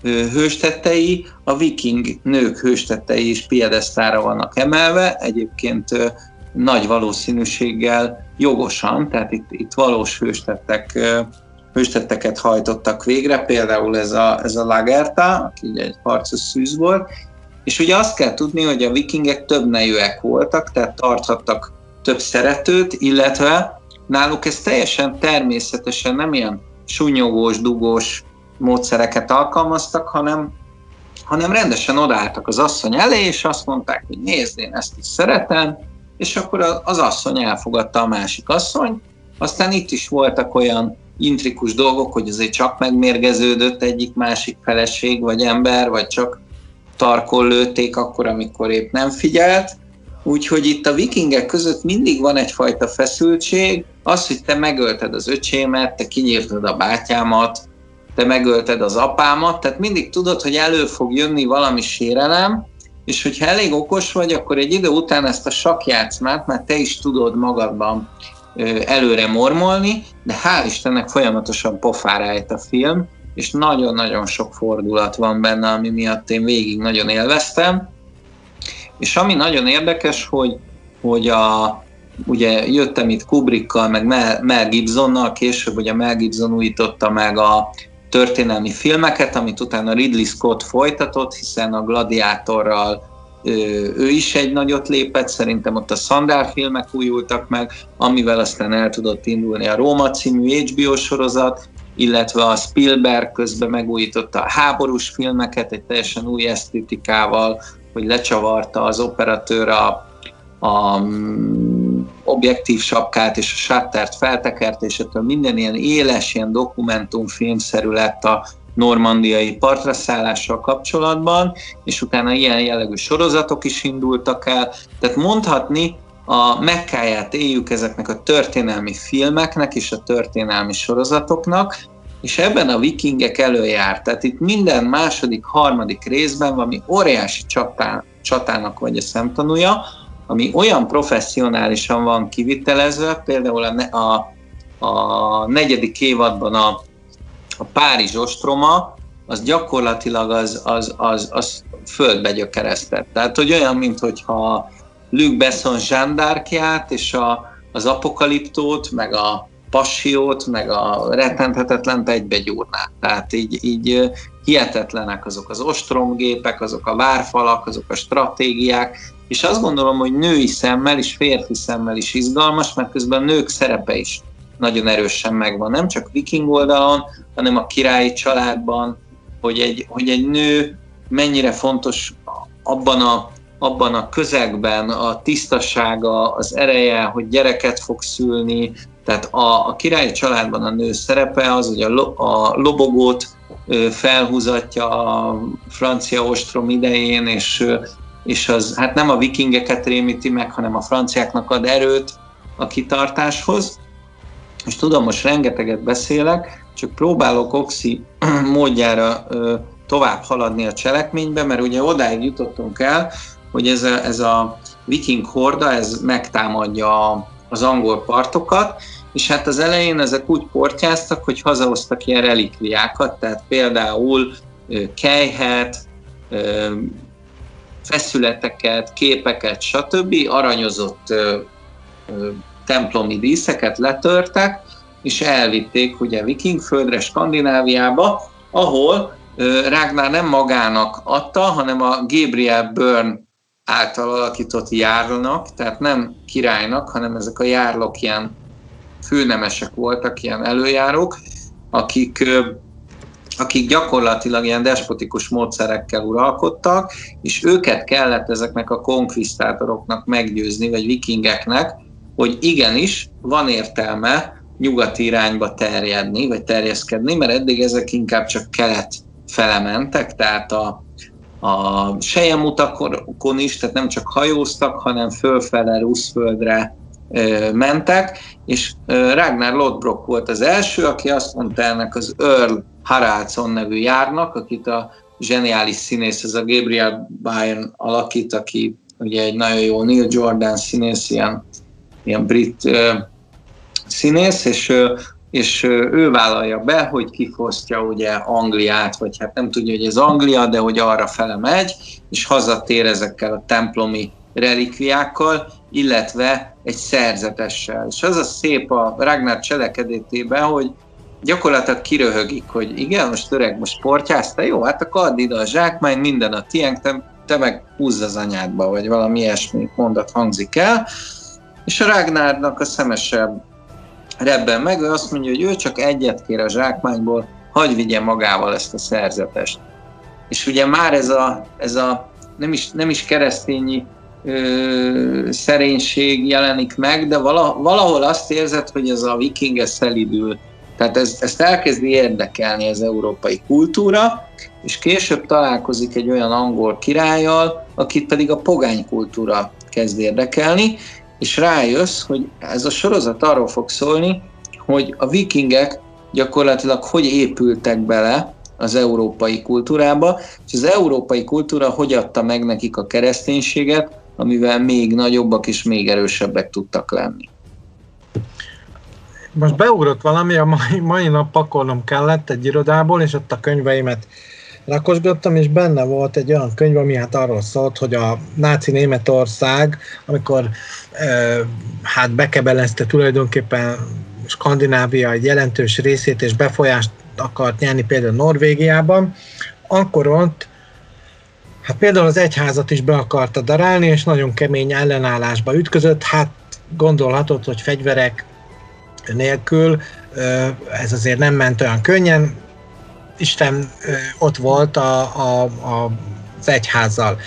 hőstettei, a viking nők hőstettei is piedesztára vannak emelve, egyébként nagy valószínűséggel jogosan, tehát itt, itt valós hőstettek, hőstetteket hajtottak végre, például ez a, ez a Lagerta, aki egy harcos szűz volt, és ugye azt kell tudni, hogy a vikingek több nejűek voltak, tehát tarthattak több szeretőt, illetve náluk ez teljesen természetesen nem ilyen sunyogós, dugós módszereket alkalmaztak, hanem, hanem rendesen odaálltak az asszony elé, és azt mondták, hogy nézd, én ezt is szeretem, és akkor az asszony elfogadta a másik asszony. Aztán itt is voltak olyan intrikus dolgok, hogy azért csak megmérgeződött egyik másik feleség, vagy ember, vagy csak tarkon lőtték akkor, amikor épp nem figyelt. Úgyhogy itt a vikingek között mindig van egyfajta feszültség, az, hogy te megölted az öcsémet, te kinyírtad a bátyámat, te megölted az apámat, tehát mindig tudod, hogy elő fog jönni valami sérelem, és hogyha elég okos vagy, akkor egy idő után ezt a sakjátszmát már te is tudod magadban előre mormolni, de hál' Istennek folyamatosan pofára a film, és nagyon-nagyon sok fordulat van benne, ami miatt én végig nagyon élveztem. És ami nagyon érdekes, hogy, hogy a, ugye jöttem itt Kubrickkal, meg Mel, Gibsonnal, később ugye Mel Gibson újította meg a történelmi filmeket, amit utána Ridley Scott folytatott, hiszen a Gladiátorral ő is egy nagyot lépett, szerintem ott a Szandár filmek újultak meg, amivel aztán el tudott indulni a Róma című HBO sorozat, illetve a Spielberg közben megújította a háborús filmeket egy teljesen új esztétikával, hogy lecsavarta az operatőr a, a mm, objektív sapkát és a sáttert feltekert, és ettől minden ilyen éles, ilyen dokumentumfilmszerű lett a normandiai partraszállással kapcsolatban, és utána ilyen jellegű sorozatok is indultak el. Tehát mondhatni, a mekkáját éljük ezeknek a történelmi filmeknek és a történelmi sorozatoknak, és ebben a vikingek előjárt. Tehát itt minden második, harmadik részben valami óriási csatá, csatának vagy a szemtanúja, ami olyan professzionálisan van kivitelezve, például a, a, a negyedik évadban a, a Párizs ostroma, az gyakorlatilag az, az, az, az földbe gyökeresztett. Tehát, hogy olyan, mint hogyha Luc Besson zsándárkját és a, az apokaliptót, meg a passiót, meg a rettenthetetlen egybe gyúrná. Tehát így, így hihetetlenek azok az ostromgépek, azok a várfalak, azok a stratégiák, és azt gondolom, hogy női szemmel és férfi szemmel is izgalmas, mert közben a nők szerepe is nagyon erősen megvan, nem csak viking oldalon, hanem a királyi családban, hogy egy, hogy egy nő mennyire fontos abban a, abban a közegben a tisztasága, az ereje, hogy gyereket fog szülni, tehát a, a királyi családban a nő szerepe az, hogy a, lo, a lobogót felhúzatja a francia ostrom idején, és, és az hát nem a vikingeket rémíti meg, hanem a franciáknak ad erőt a kitartáshoz. És tudom, most rengeteget beszélek, csak próbálok Oxi [clears throat] módjára tovább haladni a cselekménybe, mert ugye odáig jutottunk el, hogy ez a, ez a viking horda, ez megtámadja az angol partokat, és hát az elején ezek úgy portyáztak, hogy hazahoztak ilyen relikviákat, tehát például kejhet, feszületeket, képeket, stb. aranyozott templomi díszeket letörtek, és elvitték ugye Vikingföldre, Skandináviába, ahol Ragnar nem magának adta, hanem a Gabriel Byrne által alakított járlnak, tehát nem királynak, hanem ezek a járlok ilyen főnemesek voltak, ilyen előjárók, akik, akik gyakorlatilag ilyen despotikus módszerekkel uralkodtak, és őket kellett ezeknek a konkvisztátoroknak meggyőzni, vagy vikingeknek, hogy igenis van értelme nyugati irányba terjedni, vagy terjeszkedni, mert eddig ezek inkább csak kelet felementek, tehát a, a utakon is, tehát nem csak hajóztak, hanem fölfele Ruszföldre mentek, és Ragnar Lodbrok volt az első, aki azt mondta ennek az Earl Haraldson nevű járnak, akit a zseniális színész, ez a Gabriel Byrne alakít, aki ugye egy nagyon jó Neil Jordan színész, ilyen, ilyen brit uh, színész, és, uh, és ő vállalja be, hogy kifosztja ugye Angliát, vagy hát nem tudja, hogy ez Anglia, de hogy arra fele megy, és hazatér ezekkel a templomi relikviákkal, illetve egy szerzetessel. És az a szép a Ragnar cselekedetében, hogy gyakorlatilag kiröhögik, hogy igen, most öreg, most sportjázta, jó, hát akkor add ide a zsákmány, minden a tiénk, te, te meg húzz az anyádba, vagy valami ilyesmi mondat hangzik el. És a Ragnárnak a szemesebb rebben meg, ő azt mondja, hogy ő csak egyet kér a zsákmányból, hagy vigye magával ezt a szerzetest. És ugye már ez a, ez a nem, is, nem is keresztényi ö, szerénység jelenik meg, de valahol azt érzed, hogy ez a viking szelidül. Tehát ez, ezt elkezdi érdekelni az európai kultúra, és később találkozik egy olyan angol királlyal, akit pedig a pogány kultúra kezd érdekelni, és rájössz, hogy ez a sorozat arról fog szólni, hogy a vikingek gyakorlatilag hogy épültek bele az európai kultúrába, és az európai kultúra hogy adta meg nekik a kereszténységet, amivel még nagyobbak és még erősebbek tudtak lenni. Most beugrott valami, a mai, mai nap pakolnom kellett egy irodából, és ott a könyveimet rakosgattam, és benne volt egy olyan könyv, ami hát arról szólt, hogy a náci Németország, amikor e, hát bekebelezte tulajdonképpen Skandinávia egy jelentős részét, és befolyást akart nyerni például Norvégiában, akkor ott Hát például az egyházat is be akarta darálni, és nagyon kemény ellenállásba ütközött. Hát gondolhatod, hogy fegyverek nélkül ez azért nem ment olyan könnyen. Isten ott volt a, a, a, az egyházzal.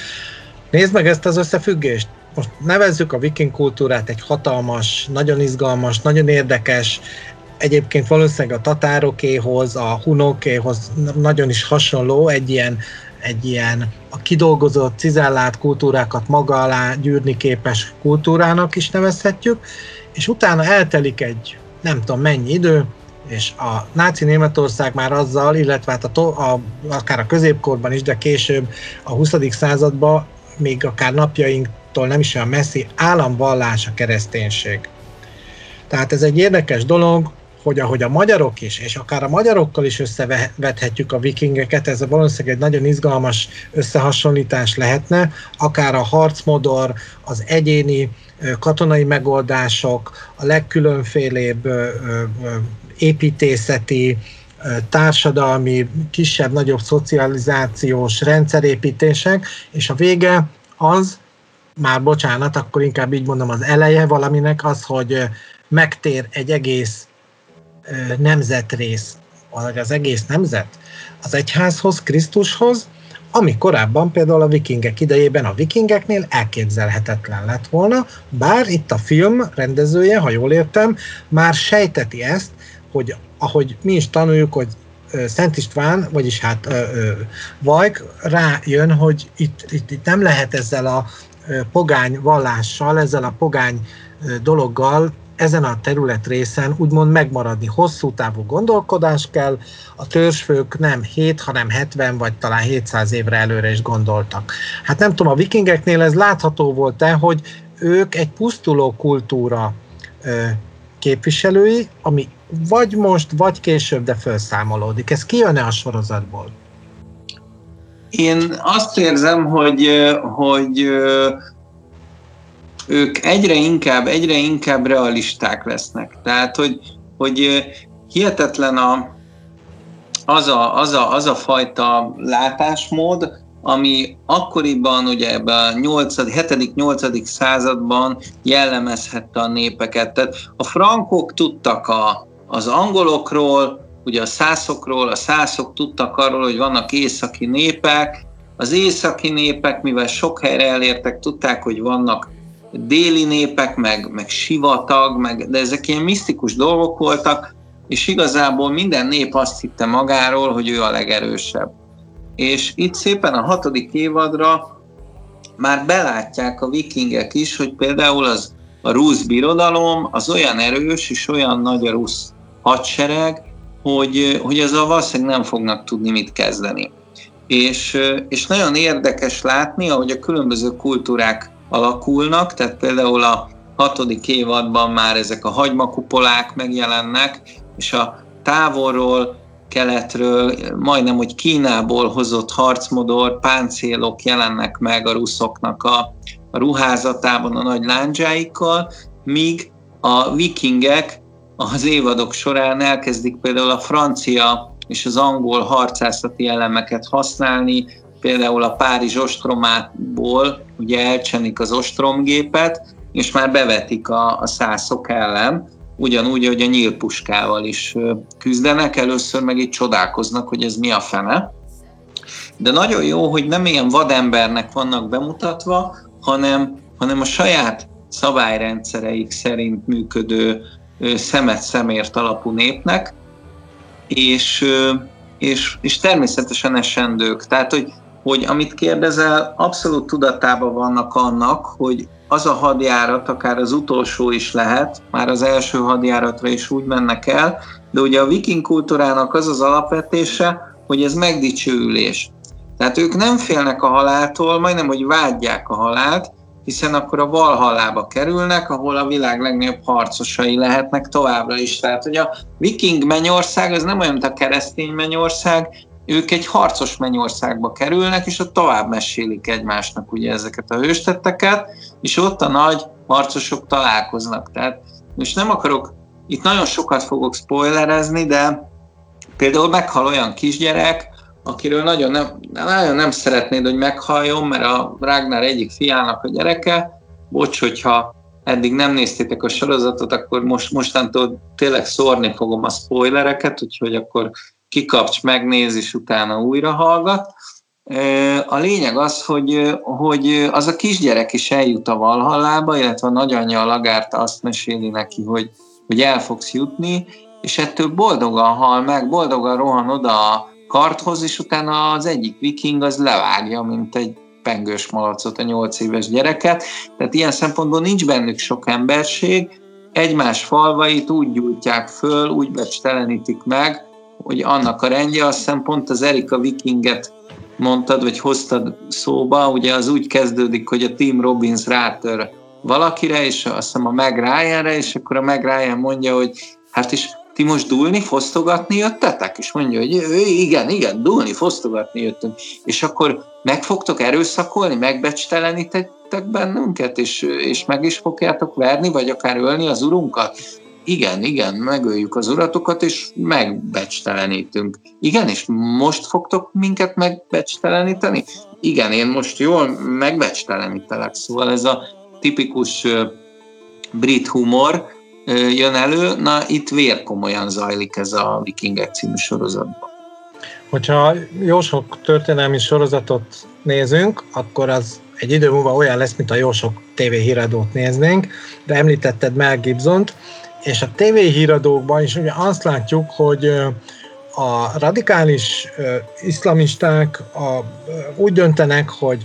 Nézd meg ezt az összefüggést. Most nevezzük a viking kultúrát egy hatalmas, nagyon izgalmas, nagyon érdekes, egyébként valószínűleg a tatárokéhoz, a hunokéhoz nagyon is hasonló, egy ilyen egy ilyen a kidolgozott, cizellált kultúrákat maga alá gyűrni képes kultúrának is nevezhetjük, és utána eltelik egy nem tudom mennyi idő, és a náci Németország már azzal, illetve hát a, a, akár a középkorban is, de később a 20. században, még akár napjainktól nem is olyan messzi, államvallás a kereszténység. Tehát ez egy érdekes dolog, hogy ahogy a magyarok is, és akár a magyarokkal is összevethetjük a vikingeket, ez valószínűleg egy nagyon izgalmas összehasonlítás lehetne, akár a harcmodor, az egyéni katonai megoldások, a legkülönfélébb építészeti, társadalmi, kisebb-nagyobb szocializációs rendszerépítések, és a vége az, már bocsánat, akkor inkább így mondom, az eleje valaminek az, hogy megtér egy egész nemzetrész, vagy az egész nemzet az egyházhoz, Krisztushoz, ami korábban például a vikingek idejében a vikingeknél elképzelhetetlen lett volna, bár itt a film rendezője, ha jól értem, már sejteti ezt, hogy ahogy mi is tanuljuk, hogy Szent István, vagyis hát ö, Vajk rájön, hogy itt, itt, itt nem lehet ezzel a pogány vallással, ezzel a pogány dologgal ezen a terület részen úgymond megmaradni. Hosszú távú gondolkodás kell, a törzsfők nem 7, hanem 70 vagy talán 700 évre előre is gondoltak. Hát nem tudom, a vikingeknél ez látható volt-e, hogy ők egy pusztuló kultúra képviselői, ami vagy most, vagy később, de felszámolódik. Ez kijön-e a sorozatból? Én azt érzem, hogy, hogy ők egyre inkább, egyre inkább realisták lesznek. Tehát, hogy, hogy hihetetlen a, az, a, az, a, az a fajta látásmód, ami akkoriban, ugye ebben a 7.-8. században jellemezhette a népeket. Tehát a frankok tudtak a, az angolokról, ugye a szászokról, a szászok tudtak arról, hogy vannak északi népek, az északi népek, mivel sok helyre elértek, tudták, hogy vannak déli népek, meg, meg sivatag, meg, de ezek ilyen misztikus dolgok voltak, és igazából minden nép azt hitte magáról, hogy ő a legerősebb. És itt szépen a hatodik évadra már belátják a vikingek is, hogy például az, a rusz birodalom az olyan erős és olyan nagy a rusz hadsereg, hogy, hogy ezzel valószínűleg nem fognak tudni mit kezdeni. És, és nagyon érdekes látni, ahogy a különböző kultúrák alakulnak, tehát például a hatodik évadban már ezek a hagymakupolák megjelennek, és a távolról, keletről, majdnem, hogy Kínából hozott harcmodor, páncélok jelennek meg a ruszoknak a, a ruházatában a nagy lándzsáikkal, míg a vikingek az évadok során elkezdik például a francia és az angol harcászati elemeket használni, például a Párizs ostromából ugye elcsenik az ostromgépet, és már bevetik a, a szászok ellen, ugyanúgy, hogy a nyílpuskával is küzdenek, először meg itt csodálkoznak, hogy ez mi a fene. De nagyon jó, hogy nem ilyen vadembernek vannak bemutatva, hanem, hanem a saját szabályrendszereik szerint működő szemet szemért alapú népnek, és, és, és természetesen esendők. Tehát, hogy, hogy amit kérdezel, abszolút tudatában vannak annak, hogy az a hadjárat, akár az utolsó is lehet, már az első hadjáratra is úgy mennek el, de ugye a viking kultúrának az az alapvetése, hogy ez megdicsőülés. Tehát ők nem félnek a haláltól, majdnem, hogy vágyják a halált, hiszen akkor a Valhallába kerülnek, ahol a világ legnagyobb harcosai lehetnek továbbra is. Tehát, hogy a viking mennyország az nem olyan, mint a keresztény mennyország, ők egy harcos mennyországba kerülnek, és ott tovább mesélik egymásnak ugye ezeket a hőstetteket, és ott a nagy harcosok találkoznak. Tehát most nem akarok, itt nagyon sokat fogok spoilerezni, de például meghal olyan kisgyerek, akiről nagyon nem, nagyon nem szeretnéd, hogy meghalljon, mert a Ragnar egyik fiának a gyereke, bocs, hogyha eddig nem néztétek a sorozatot, akkor most, mostantól tényleg szórni fogom a spoilereket, úgyhogy akkor kikapcs, megnéz, és utána újra hallgat. A lényeg az, hogy, hogy az a kisgyerek is eljut a Valhallába, illetve a nagyanyja a Lagárta azt meséli neki, hogy, hogy el fogsz jutni, és ettől boldogan hal meg, boldogan rohan oda a karthoz, és utána az egyik viking az levágja, mint egy pengős malacot a nyolc éves gyereket. Tehát ilyen szempontból nincs bennük sok emberség, egymás falvait úgy gyújtják föl, úgy becstelenítik meg, hogy annak a rendje, azt hiszem pont az Erika Vikinget mondtad, vagy hoztad szóba, ugye az úgy kezdődik, hogy a Tim Robbins rátör valakire, és azt hiszem a Meg Ryan-re, és akkor a Meg Ryan mondja, hogy hát is ti most dúlni, fosztogatni jöttetek? És mondja, hogy igen, igen, dúlni, fosztogatni jöttünk. És akkor meg fogtok erőszakolni, megbecstelenítettek bennünket, és, és meg is fogjátok verni, vagy akár ölni az urunkat? igen, igen, megöljük az uratokat, és megbecstelenítünk. Igen, és most fogtok minket megbecsteleníteni? Igen, én most jól megbecstelenítelek. Szóval ez a tipikus brit humor jön elő, na itt vérkomolyan zajlik ez a Vikingek című sorozatban. Hogyha jó sok történelmi sorozatot nézünk, akkor az egy idő múlva olyan lesz, mint a jó sok tévéhíradót néznénk, de említetted Mel Gibson-t, és a tévéhíradókban is ugye azt látjuk, hogy a radikális iszlamisták a, úgy döntenek, hogy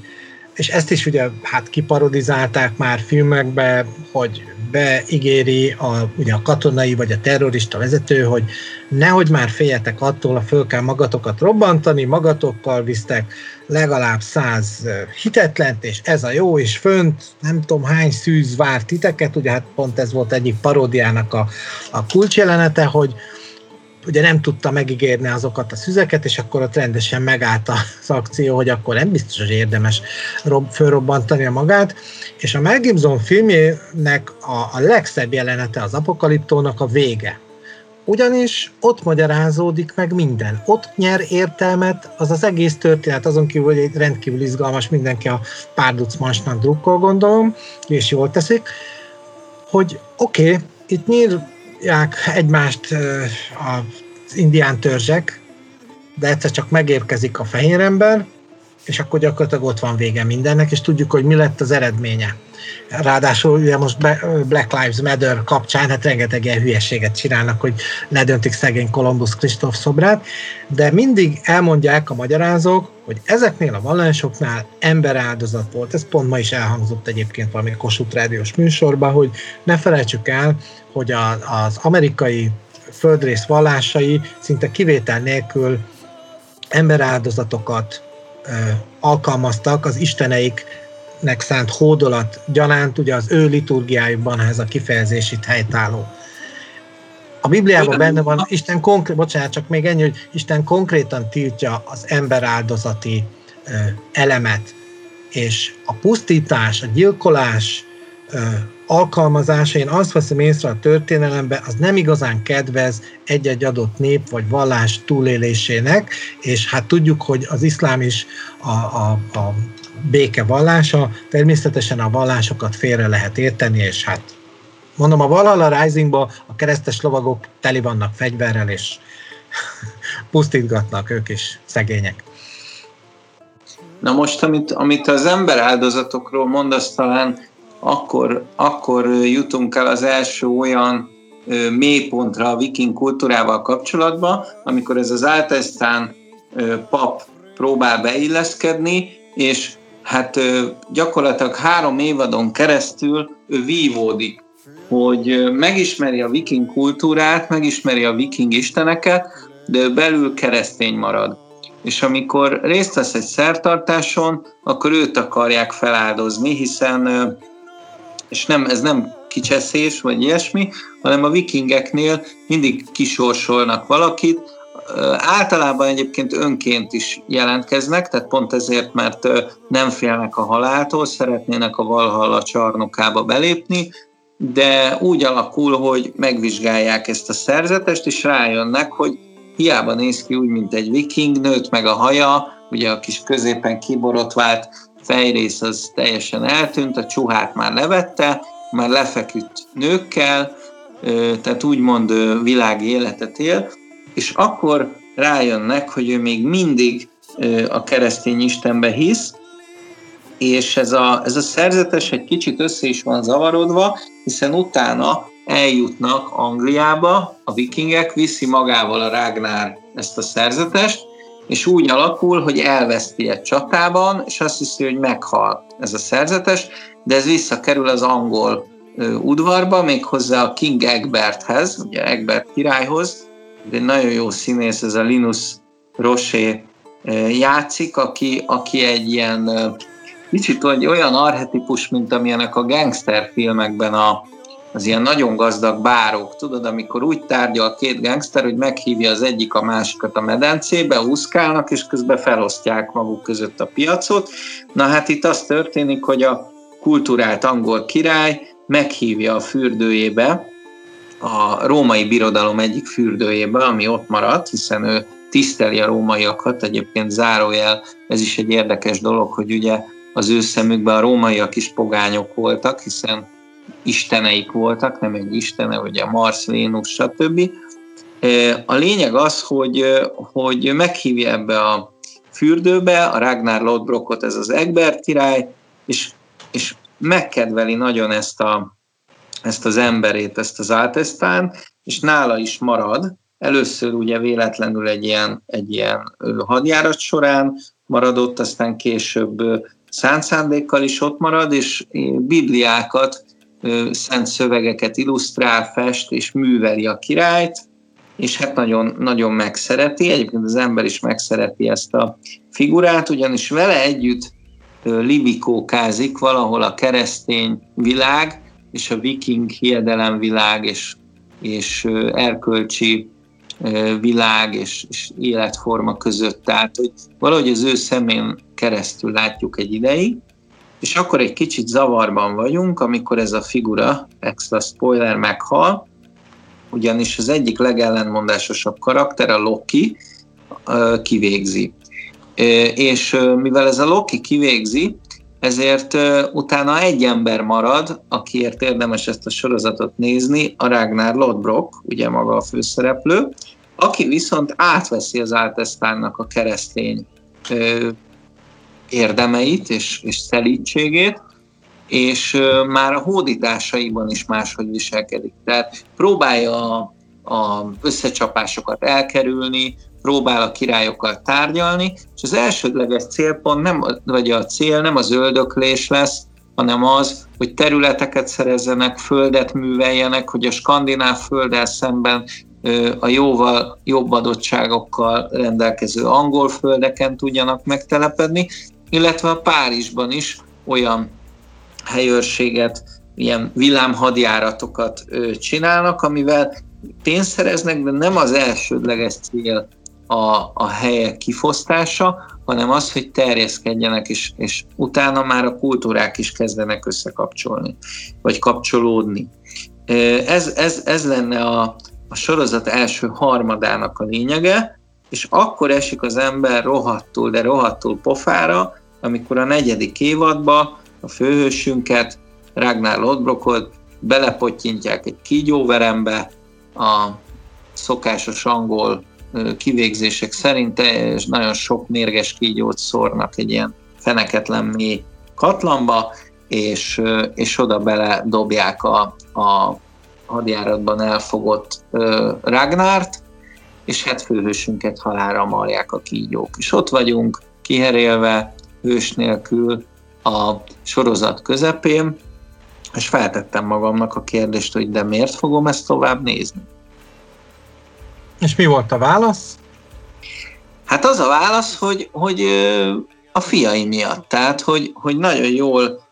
és ezt is ugye hát kiparodizálták már filmekbe, hogy beígéri a, ugye a katonai vagy a terrorista vezető, hogy nehogy már féljetek attól, a föl kell magatokat robbantani, magatokkal visztek legalább száz hitetlent, és ez a jó, és fönt nem tudom hány szűz vár titeket, ugye hát pont ez volt egyik paródiának a, a kulcsjelenete, hogy ugye nem tudta megígérni azokat a szüzeket, és akkor ott rendesen megállt az akció, hogy akkor nem biztos, hogy érdemes rob, fölrobbantani a magát, és a Mel Gibson filmjének a, a legszebb jelenete az apokaliptónak a vége. Ugyanis ott magyarázódik meg minden. Ott nyer értelmet az az egész történet, azon kívül, hogy rendkívül izgalmas, mindenki a párduc mansnak drukkol, gondolom, és jól teszik, hogy oké, okay, itt nyírják egymást az indián törzsek, de egyszer csak megérkezik a fehér ember, és akkor gyakorlatilag ott van vége mindennek, és tudjuk, hogy mi lett az eredménye. Ráadásul ugye most Black Lives Matter kapcsán hát rengeteg ilyen hülyeséget csinálnak, hogy ledöntik szegény Columbus Kristóf szobrát, de mindig elmondják a magyarázók, hogy ezeknél a vallásoknál emberáldozat volt. Ez pont ma is elhangzott egyébként valami Kossuth Rádiós műsorban, hogy ne felejtsük el, hogy a, az amerikai földrész vallásai szinte kivétel nélkül emberáldozatokat alkalmaztak az isteneiknek szánt hódolat gyanánt, ugye az ő liturgiájukban ez a kifejezés itt helytálló. A Bibliában benne van, Isten konkrét, bocsánat, csak még ennyi, hogy Isten konkrétan tiltja az emberáldozati elemet, és a pusztítás, a gyilkolás alkalmazása, én azt veszem észre a történelemben, az nem igazán kedvez egy-egy adott nép vagy vallás túlélésének, és hát tudjuk, hogy az iszlám is a, a, a béke vallása, természetesen a vallásokat félre lehet érteni, és hát mondom, a Valhalla Risingba a keresztes lovagok teli vannak fegyverrel, és [laughs] pusztítgatnak ők is, szegények. Na most, amit, amit az ember áldozatokról mondasz, talán akkor, akkor jutunk el az első olyan mélypontra a viking kultúrával kapcsolatban, amikor ez az áltesztán pap próbál beilleszkedni, és hát gyakorlatilag három évadon keresztül ő vívódik, hogy megismeri a viking kultúrát, megismeri a viking isteneket, de ő belül keresztény marad. És amikor részt vesz egy szertartáson, akkor őt akarják feláldozni, hiszen és nem, ez nem kicseszés, vagy ilyesmi, hanem a vikingeknél mindig kisorsolnak valakit, általában egyébként önként is jelentkeznek, tehát pont ezért, mert nem félnek a haláltól, szeretnének a Valhalla csarnokába belépni, de úgy alakul, hogy megvizsgálják ezt a szerzetest, és rájönnek, hogy hiába néz ki úgy, mint egy viking, nőtt meg a haja, ugye a kis középen kiborotvált fejrész az teljesen eltűnt, a csuhát már levette, már lefeküdt nőkkel, tehát úgymond világi életet él, és akkor rájönnek, hogy ő még mindig a keresztény Istenbe hisz, és ez a, ez a szerzetes egy kicsit össze is van zavarodva, hiszen utána eljutnak Angliába, a vikingek viszi magával a Ragnar ezt a szerzetest, és úgy alakul, hogy elveszti egy csatában, és azt hiszi, hogy meghal ez a szerzetes, de ez visszakerül az angol udvarba, méghozzá a King Egberthez, ugye Egbert királyhoz, de nagyon jó színész, ez a Linus Roché játszik, aki, aki egy ilyen kicsit olyan arhetipus, mint amilyenek a gangster filmekben a, az ilyen nagyon gazdag bárok, tudod, amikor úgy tárgyal két gangster, hogy meghívja az egyik a másikat a medencébe, úszkálnak, és közben felosztják maguk között a piacot. Na hát itt az történik, hogy a kulturált angol király meghívja a fürdőjébe, a római birodalom egyik fürdőjébe, ami ott maradt, hiszen ő tiszteli a rómaiakat, egyébként zárójel, ez is egy érdekes dolog, hogy ugye az ő szemükben a rómaiak is pogányok voltak, hiszen isteneik voltak, nem egy istene, ugye Mars, Vénusz, stb. A lényeg az, hogy, hogy meghívja ebbe a fürdőbe a Ragnar Lodbrokot, ez az Egbert király, és, és megkedveli nagyon ezt, a, ezt az emberét, ezt az Átesztán, és nála is marad. Először ugye véletlenül egy ilyen, egy ilyen hadjárat során maradott, aztán később szánt szándékkal is ott marad, és bibliákat szent szövegeket illusztrál, fest és műveli a királyt, és hát nagyon, nagyon megszereti, egyébként az ember is megszereti ezt a figurát, ugyanis vele együtt libikókázik valahol a keresztény világ és a viking hiedelemvilág és, és erkölcsi világ és, és életforma között. Tehát, hogy valahogy az ő szemén keresztül látjuk egy ideig, és akkor egy kicsit zavarban vagyunk, amikor ez a figura, extra spoiler, meghal, ugyanis az egyik legellentmondásosabb karakter, a Loki, kivégzi. És mivel ez a Loki kivégzi, ezért utána egy ember marad, akiért érdemes ezt a sorozatot nézni, a Ragnar Lodbrok, ugye maga a főszereplő, aki viszont átveszi az Átesztánnak a keresztény érdemeit és, és szelítségét, és már a hódításaiban is máshogy viselkedik. Tehát próbálja a, a összecsapásokat elkerülni, próbál a királyokkal tárgyalni, és az elsődleges célpont nem, vagy a cél nem az öldöklés lesz, hanem az, hogy területeket szerezzenek, földet műveljenek, hogy a skandináv földdel szemben a jóval jobb adottságokkal rendelkező angol földeken tudjanak megtelepedni, illetve a Párizsban is olyan helyőrséget, ilyen villámhadjáratokat csinálnak, amivel pénzt szereznek, de nem az elsődleges cél a, a helyek kifosztása, hanem az, hogy terjeszkedjenek, és, és utána már a kultúrák is kezdenek összekapcsolni, vagy kapcsolódni. Ez, ez, ez lenne a, a sorozat első harmadának a lényege, és akkor esik az ember rohadtul, de rohadtul pofára, amikor a negyedik évadba a főhősünket, Ragnar Lodbrokot belepottyintják egy kígyóverembe, a szokásos angol kivégzések szerint és nagyon sok mérges kígyót szórnak egy ilyen feneketlen mély katlamba, és, és oda bele dobják a, a hadjáratban elfogott Ragnárt, és hát főhősünket halára marják a kígyók. És ott vagyunk, kiherélve, hős nélkül a sorozat közepén, és feltettem magamnak a kérdést, hogy de miért fogom ezt tovább nézni? És mi volt a válasz? Hát az a válasz, hogy, hogy a fiai miatt. Tehát, hogy, hogy nagyon jól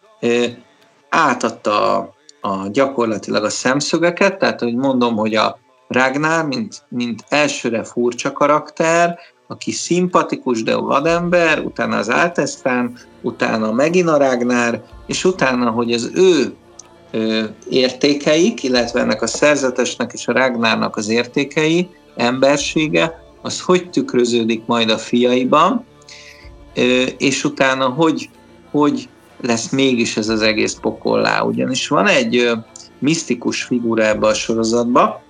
átadta a, a gyakorlatilag a szemszögeket, tehát, hogy mondom, hogy a Ragnar, mint, mint elsőre furcsa karakter, aki szimpatikus, de vadember, utána az Altesztán, utána megint a Ragnar, és utána, hogy az ő értékeik, illetve ennek a szerzetesnek és a Ragnárnak az értékei, embersége, az hogy tükröződik majd a fiaiban, és utána hogy, hogy lesz mégis ez az egész pokollá. Ugyanis van egy misztikus figura ebbe a sorozatba,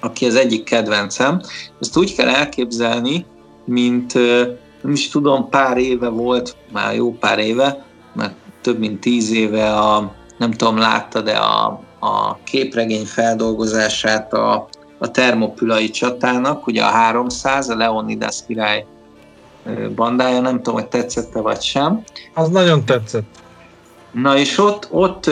aki az egyik kedvencem. Ezt úgy kell elképzelni, mint nem is tudom, pár éve volt, már jó pár éve, mert több mint tíz éve a, nem tudom, látta, de a, a képregény feldolgozását a, a termopülai csatának, ugye a 300, a Leonidas király bandája, nem tudom, hogy tetszette vagy sem. Az nagyon tetszett. Na és ott, ott,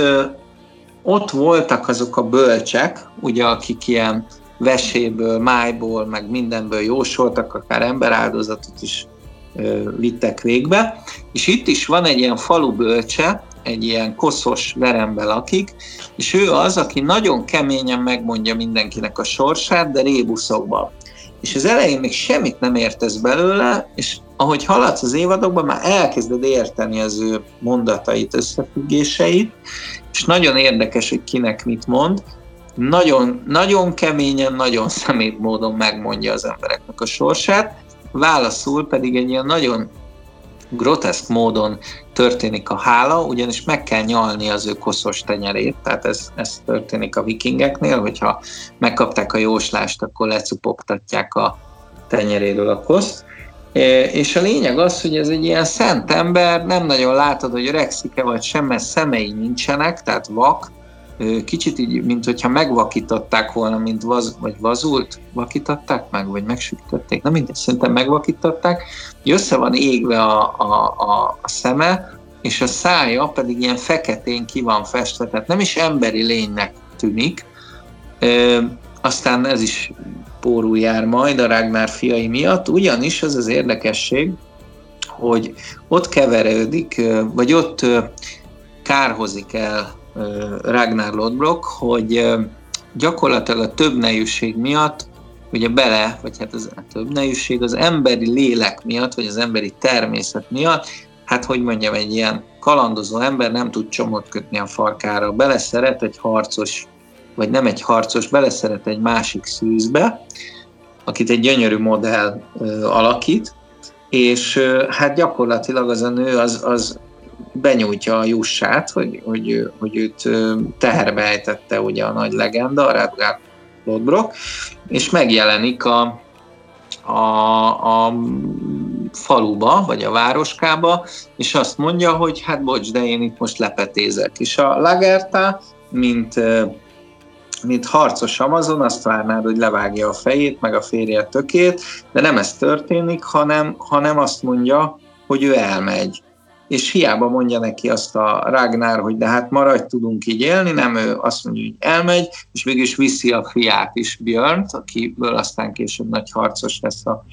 ott voltak azok a bölcsek, ugye, akik ilyen veséből, májból, meg mindenből jósoltak, akár emberáldozatot is vittek végbe. És itt is van egy ilyen falu bölcse, egy ilyen koszos verembe lakik, és ő az, aki nagyon keményen megmondja mindenkinek a sorsát, de rébuszokban. És az elején még semmit nem értesz belőle, és ahogy haladsz az évadokban, már elkezded érteni az ő mondatait, összefüggéseit, és nagyon érdekes, hogy kinek mit mond, nagyon, nagyon keményen, nagyon szemét módon megmondja az embereknek a sorsát, válaszul pedig egy ilyen nagyon groteszk módon történik a hála, ugyanis meg kell nyalni az ő koszos tenyerét, tehát ez, ez történik a vikingeknél, hogyha megkapták a jóslást, akkor lecupogtatják a tenyeréről a koszt. E, és a lényeg az, hogy ez egy ilyen szent ember, nem nagyon látod, hogy öregszik-e vagy sem, mert szemei nincsenek, tehát vak, kicsit így, mint hogyha megvakították volna, mint vaz, vagy vazult, vakították meg, vagy megsütötték, na mindegy, szerintem megvakították, össze van égve a, a, a, a szeme, és a szája pedig ilyen feketén ki van festve, tehát nem is emberi lénynek tűnik. Ö, aztán ez is pórul jár majd a Ragnar fiai miatt, ugyanis az az érdekesség, hogy ott keverődik, vagy ott kárhozik el Ragnar Lodbrok, hogy gyakorlatilag a több nejűség miatt, ugye bele, vagy hát az a több nejűség az emberi lélek miatt, vagy az emberi természet miatt, hát hogy mondjam, egy ilyen kalandozó ember nem tud csomót kötni a farkára, beleszeret egy harcos, vagy nem egy harcos, beleszeret egy másik szűzbe, akit egy gyönyörű modell ö, alakít, és ö, hát gyakorlatilag az a nő az, az benyújtja a jussát, hogy, hogy, hogy őt teherbe ejtette ugye a nagy legenda, a Radgard Lodbrok, és megjelenik a, a, a faluba, vagy a városkába, és azt mondja, hogy hát bocs, de én itt most lepetézek. És a Lagerta, mint, mint harcos Amazon, azt várnád, hogy levágja a fejét, meg a férje tökét, de nem ez történik, hanem, hanem azt mondja, hogy ő elmegy és hiába mondja neki azt a Ragnar, hogy de hát maradj, tudunk így élni, nem ő azt mondja, hogy elmegy, és végül is viszi a fiát is Björnt, akiből aztán később nagy harcos lesz a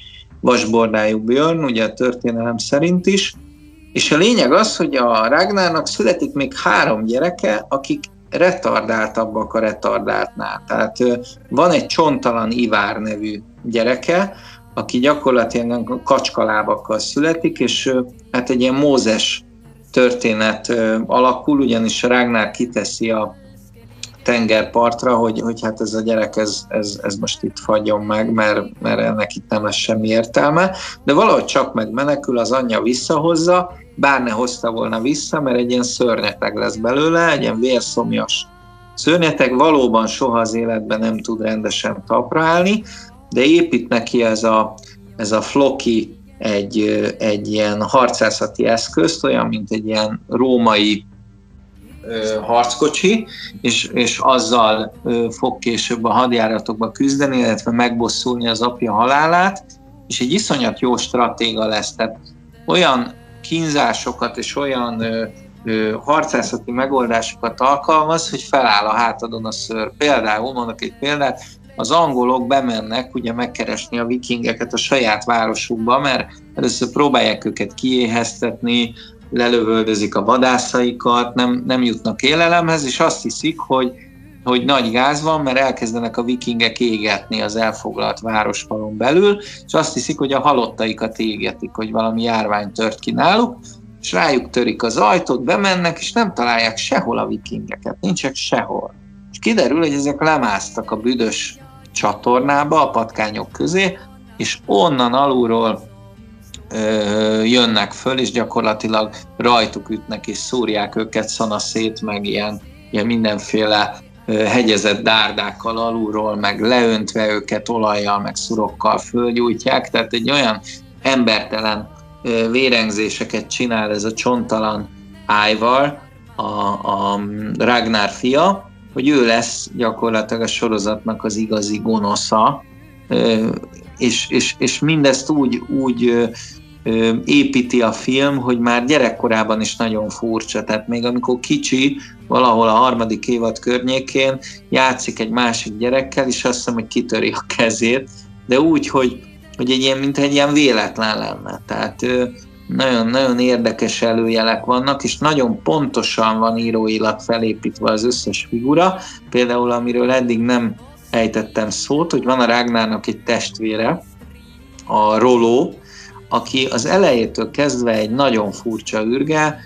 vasbordájú Björn, ugye a történelem szerint is. És a lényeg az, hogy a Ragnarnak születik még három gyereke, akik retardáltabbak a retardáltnál. Tehát van egy csontalan Ivár nevű gyereke, aki gyakorlatilag kacskalábakkal születik, és hát egy ilyen Mózes történet alakul, ugyanis Rágnár kiteszi a tengerpartra, hogy, hogy hát ez a gyerek, ez, ez, ez most itt fagyjon meg, mert, mert ennek itt nem lesz semmi értelme, de valahogy csak megmenekül, az anyja visszahozza, bár ne hozta volna vissza, mert egy ilyen szörnyeteg lesz belőle, egy ilyen vérszomjas szörnyeteg, valóban soha az életben nem tud rendesen talpra állni, de épít neki ez a, ez a floki egy, egy ilyen harcászati eszközt, olyan, mint egy ilyen római ö, harckocsi, és, és azzal ö, fog később a hadjáratokba küzdeni, illetve megbosszulni az apja halálát, és egy iszonyat jó stratéga lesz. Tehát olyan kínzásokat és olyan ö, ö, harcászati megoldásokat alkalmaz, hogy feláll a hátadon a szőr. Például, mondok egy példát, az angolok bemennek ugye megkeresni a vikingeket a saját városukba, mert először próbálják őket kiéheztetni, lelövöldözik a vadászaikat, nem, nem jutnak élelemhez, és azt hiszik, hogy, hogy nagy gáz van, mert elkezdenek a vikingek égetni az elfoglalt városfalon belül, és azt hiszik, hogy a halottaikat égetik, hogy valami járvány tört ki náluk, és rájuk törik az ajtót, bemennek, és nem találják sehol a vikingeket, nincsek sehol. És kiderül, hogy ezek lemásztak a büdös csatornába, a patkányok közé, és onnan alulról ö, jönnek föl, és gyakorlatilag rajtuk ütnek és szúrják őket szanaszét, meg ilyen, ilyen mindenféle hegyezett dárdákkal alulról, meg leöntve őket olajjal, meg szurokkal fölgyújtják, tehát egy olyan embertelen vérengzéseket csinál ez a csontalan Ájval, a, a Ragnar fia, hogy ő lesz gyakorlatilag a sorozatnak az igazi gonosza, és, és, és mindezt úgy, úgy építi a film, hogy már gyerekkorában is nagyon furcsa, tehát még amikor kicsi, valahol a harmadik évad környékén játszik egy másik gyerekkel, és azt hiszem, hogy kitöri a kezét, de úgy, hogy, hogy egy ilyen, mint egy ilyen véletlen lenne. Tehát nagyon-nagyon érdekes előjelek vannak, és nagyon pontosan van íróilag felépítve az összes figura. Például, amiről eddig nem ejtettem szót, hogy van a Ragnárnak egy testvére, a Roló, aki az elejétől kezdve egy nagyon furcsa űrge,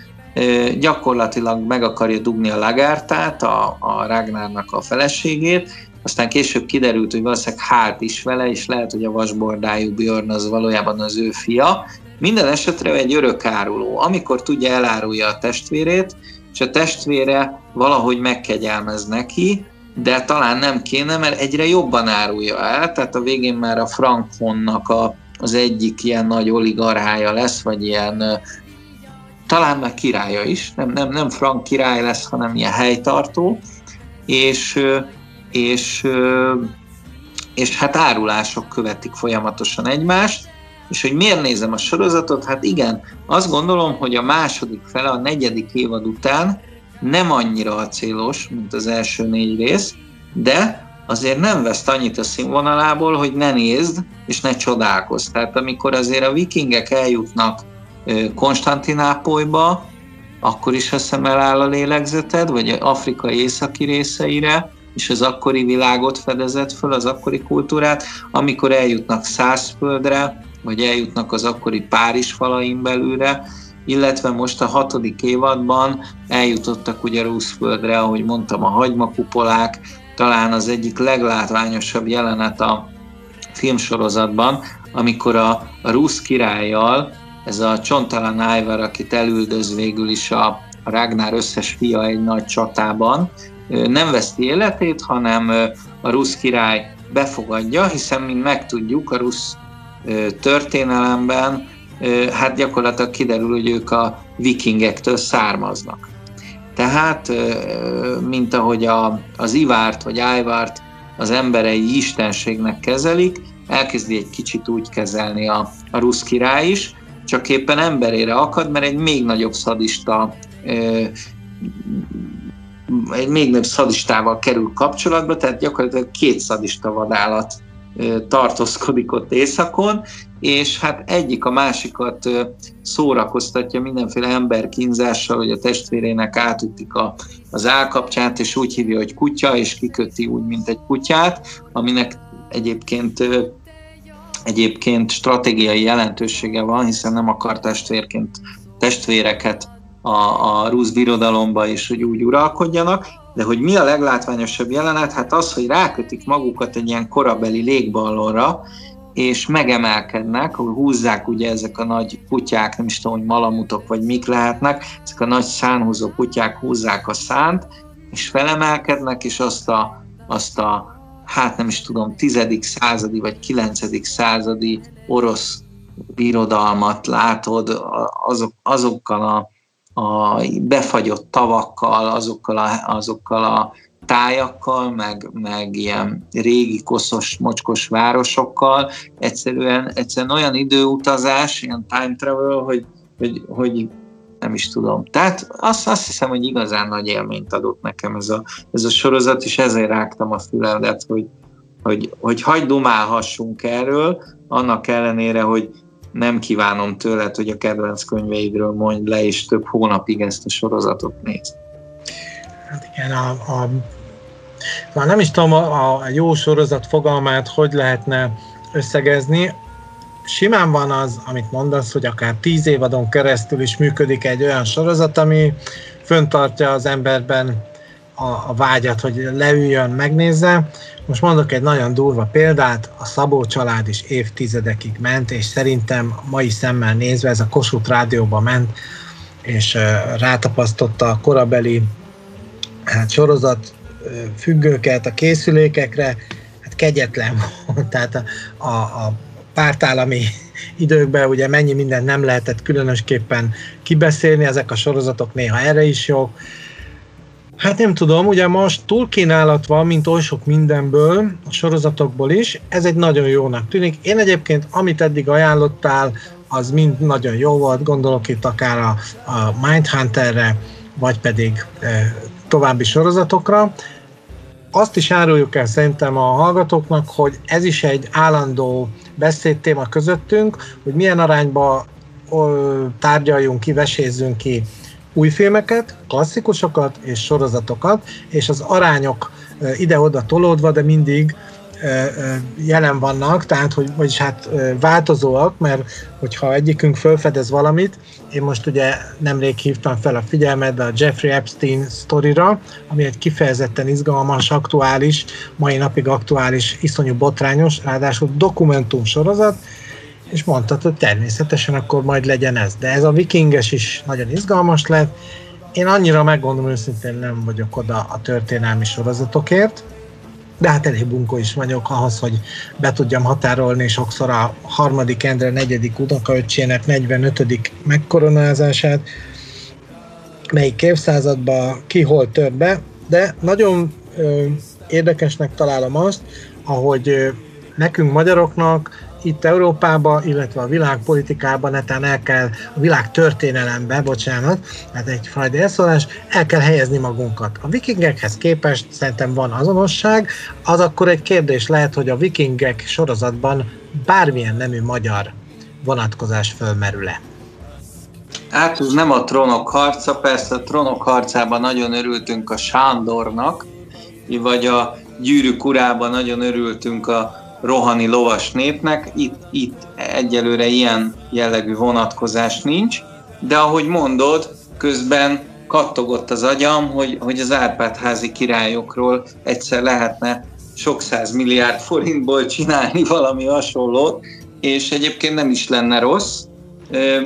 gyakorlatilag meg akarja dugni a Lagártát, a, a Ragnárnak a feleségét, aztán később kiderült, hogy valószínűleg hát is vele, és lehet, hogy a vasbordájú Björn az valójában az ő fia, minden esetre egy örökáruló. Amikor tudja, elárulja a testvérét, és a testvére valahogy megkegyelmez neki, de talán nem kéne, mert egyre jobban árulja el, tehát a végén már a Frankonnak a, az egyik ilyen nagy oligarhája lesz, vagy ilyen talán már királya is, nem, nem, nem frank király lesz, hanem ilyen helytartó, és, és, és hát árulások követik folyamatosan egymást, és hogy miért nézem a sorozatot? Hát igen, azt gondolom, hogy a második fele, a negyedik évad után nem annyira acélos, mint az első négy rész, de azért nem vesz annyit a színvonalából, hogy ne nézd, és ne csodálkozz. Tehát amikor azért a vikingek eljutnak Konstantinápolyba, akkor is a szem eláll a lélegzeted, vagy afrikai északi részeire, és az akkori világot fedezett föl, az akkori kultúrát, amikor eljutnak Szászföldre, vagy eljutnak az akkori Párizs falain belőle, illetve most a hatodik évadban eljutottak ugye Ruszföldre, ahogy mondtam, a hagymakupolák, talán az egyik leglátványosabb jelenet a filmsorozatban, amikor a, a Rusz királlyal, ez a csontalan Ivar, akit elüldöz végül is a, a Ragnar összes fia egy nagy csatában, nem veszti életét, hanem a Rusz király befogadja, hiszen mint megtudjuk, a Rusz történelemben hát gyakorlatilag kiderül, hogy ők a vikingektől származnak. Tehát, mint ahogy a, az Ivárt vagy Ájvárt az emberei istenségnek kezelik, elkezdi egy kicsit úgy kezelni a, a rusz király is, csak éppen emberére akad, mert egy még nagyobb szadista egy még nagyobb szadistával kerül kapcsolatba, tehát gyakorlatilag két szadista vadállat tartózkodik ott északon, és hát egyik a másikat szórakoztatja mindenféle emberkínzással, hogy a testvérének átütik a, az állkapcsát, és úgy hívja, hogy kutya, és kiköti úgy, mint egy kutyát, aminek egyébként egyébként stratégiai jelentősége van, hiszen nem akar testvérként testvéreket a, a rusz birodalomba is, hogy úgy uralkodjanak, de hogy mi a leglátványosabb jelenet? Hát az, hogy rákötik magukat egy ilyen korabeli légballonra, és megemelkednek, hogy húzzák ugye ezek a nagy kutyák, nem is tudom, hogy malamutok vagy mik lehetnek, ezek a nagy szánhúzó kutyák húzzák a szánt, és felemelkednek, és azt a, azt a hát nem is tudom, tizedik századi vagy kilencedik századi orosz birodalmat látod azok, azokkal a, a befagyott tavakkal, azokkal a, azokkal a tájakkal, meg, meg ilyen régi koszos, mocskos városokkal. Egyszerűen, egyszerűen olyan időutazás, ilyen time travel, hogy, hogy, hogy nem is tudom. Tehát azt, azt hiszem, hogy igazán nagy élményt adott nekem ez a, ez a sorozat, és ezért rágtam a füledet, hogy, hogy, hogy hagyd dumálhassunk erről, annak ellenére, hogy nem kívánom tőled, hogy a kedvenc könyveidről mondj le, és több hónapig ezt a sorozatot néz. Hát igen, a, a, már nem is tudom a, a jó sorozat fogalmát hogy lehetne összegezni simán van az, amit mondasz, hogy akár tíz évadon keresztül is működik egy olyan sorozat, ami föntartja az emberben a, a vágyat, hogy leüljön, megnézze. Most mondok egy nagyon durva példát, a Szabó család is évtizedekig ment, és szerintem mai szemmel nézve ez a Kossuth rádióba ment, és rátapasztotta a korabeli hát, sorozat függőket a készülékekre, hát kegyetlen volt. [laughs] Tehát a, a, a pártállami [laughs] időkben ugye mennyi mindent nem lehetett különösképpen kibeszélni, ezek a sorozatok néha erre is jók. Hát nem tudom, ugye most túlkínálat van, mint oly sok mindenből, a sorozatokból is, ez egy nagyon jónak tűnik. Én egyébként, amit eddig ajánlottál, az mind nagyon jó volt, gondolok itt akár a, a Mindhunterre, vagy pedig e, további sorozatokra. Azt is áruljuk el szerintem a hallgatóknak, hogy ez is egy állandó beszédtéma közöttünk, hogy milyen arányba tárgyaljunk ki, vesézzünk ki új filmeket, klasszikusokat és sorozatokat, és az arányok ide-oda tolódva, de mindig jelen vannak, tehát, hogy, vagyis hát változóak, mert hogyha egyikünk felfedez valamit, én most ugye nemrég hívtam fel a figyelmet a Jeffrey Epstein sztorira, ami egy kifejezetten izgalmas, aktuális, mai napig aktuális, iszonyú botrányos, ráadásul dokumentum sorozat, és mondtad, hogy természetesen akkor majd legyen ez. De ez a vikinges is nagyon izgalmas lett. Én annyira megmondom őszintén nem vagyok oda a történelmi sorozatokért, de hát elég bunkó is vagyok ahhoz, hogy be tudjam határolni sokszor a harmadik Endre negyedik unokaöccsének 45. megkoronázását, melyik évszázadban ki hol tört be, de nagyon ö, érdekesnek találom azt, ahogy ö, nekünk magyaroknak itt Európában, illetve a világpolitikában, netán el kell, a világ történelembe, bocsánat, hát egy fajta elszólás, el kell helyezni magunkat. A vikingekhez képest szerintem van azonosság, az akkor egy kérdés lehet, hogy a vikingek sorozatban bármilyen nemű magyar vonatkozás fölmerül-e. Hát ez nem a trónok harca, persze a trónok harcában nagyon örültünk a Sándornak, vagy a gyűrűk urában nagyon örültünk a rohani lovas népnek, itt, itt egyelőre ilyen jellegű vonatkozás nincs, de ahogy mondod, közben kattogott az agyam, hogy, hogy az Árpád-házi királyokról egyszer lehetne sok száz milliárd forintból csinálni [laughs] valami hasonlót, és egyébként nem is lenne rossz.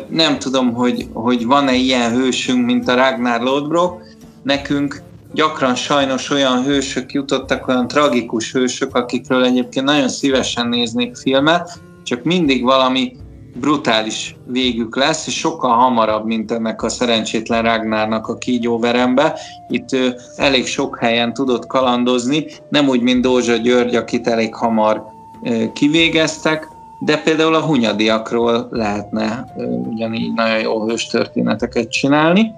Nem tudom, hogy, hogy van-e ilyen hősünk, mint a Ragnar Lodbrok. Nekünk gyakran sajnos olyan hősök jutottak, olyan tragikus hősök, akikről egyébként nagyon szívesen néznék filmet, csak mindig valami brutális végük lesz, és sokkal hamarabb, mint ennek a szerencsétlen Ragnárnak a kígyóverembe. Itt ő elég sok helyen tudott kalandozni, nem úgy, mint Dózsa György, akit elég hamar kivégeztek, de például a hunyadiakról lehetne ugyanígy nagyon jó hős történeteket csinálni.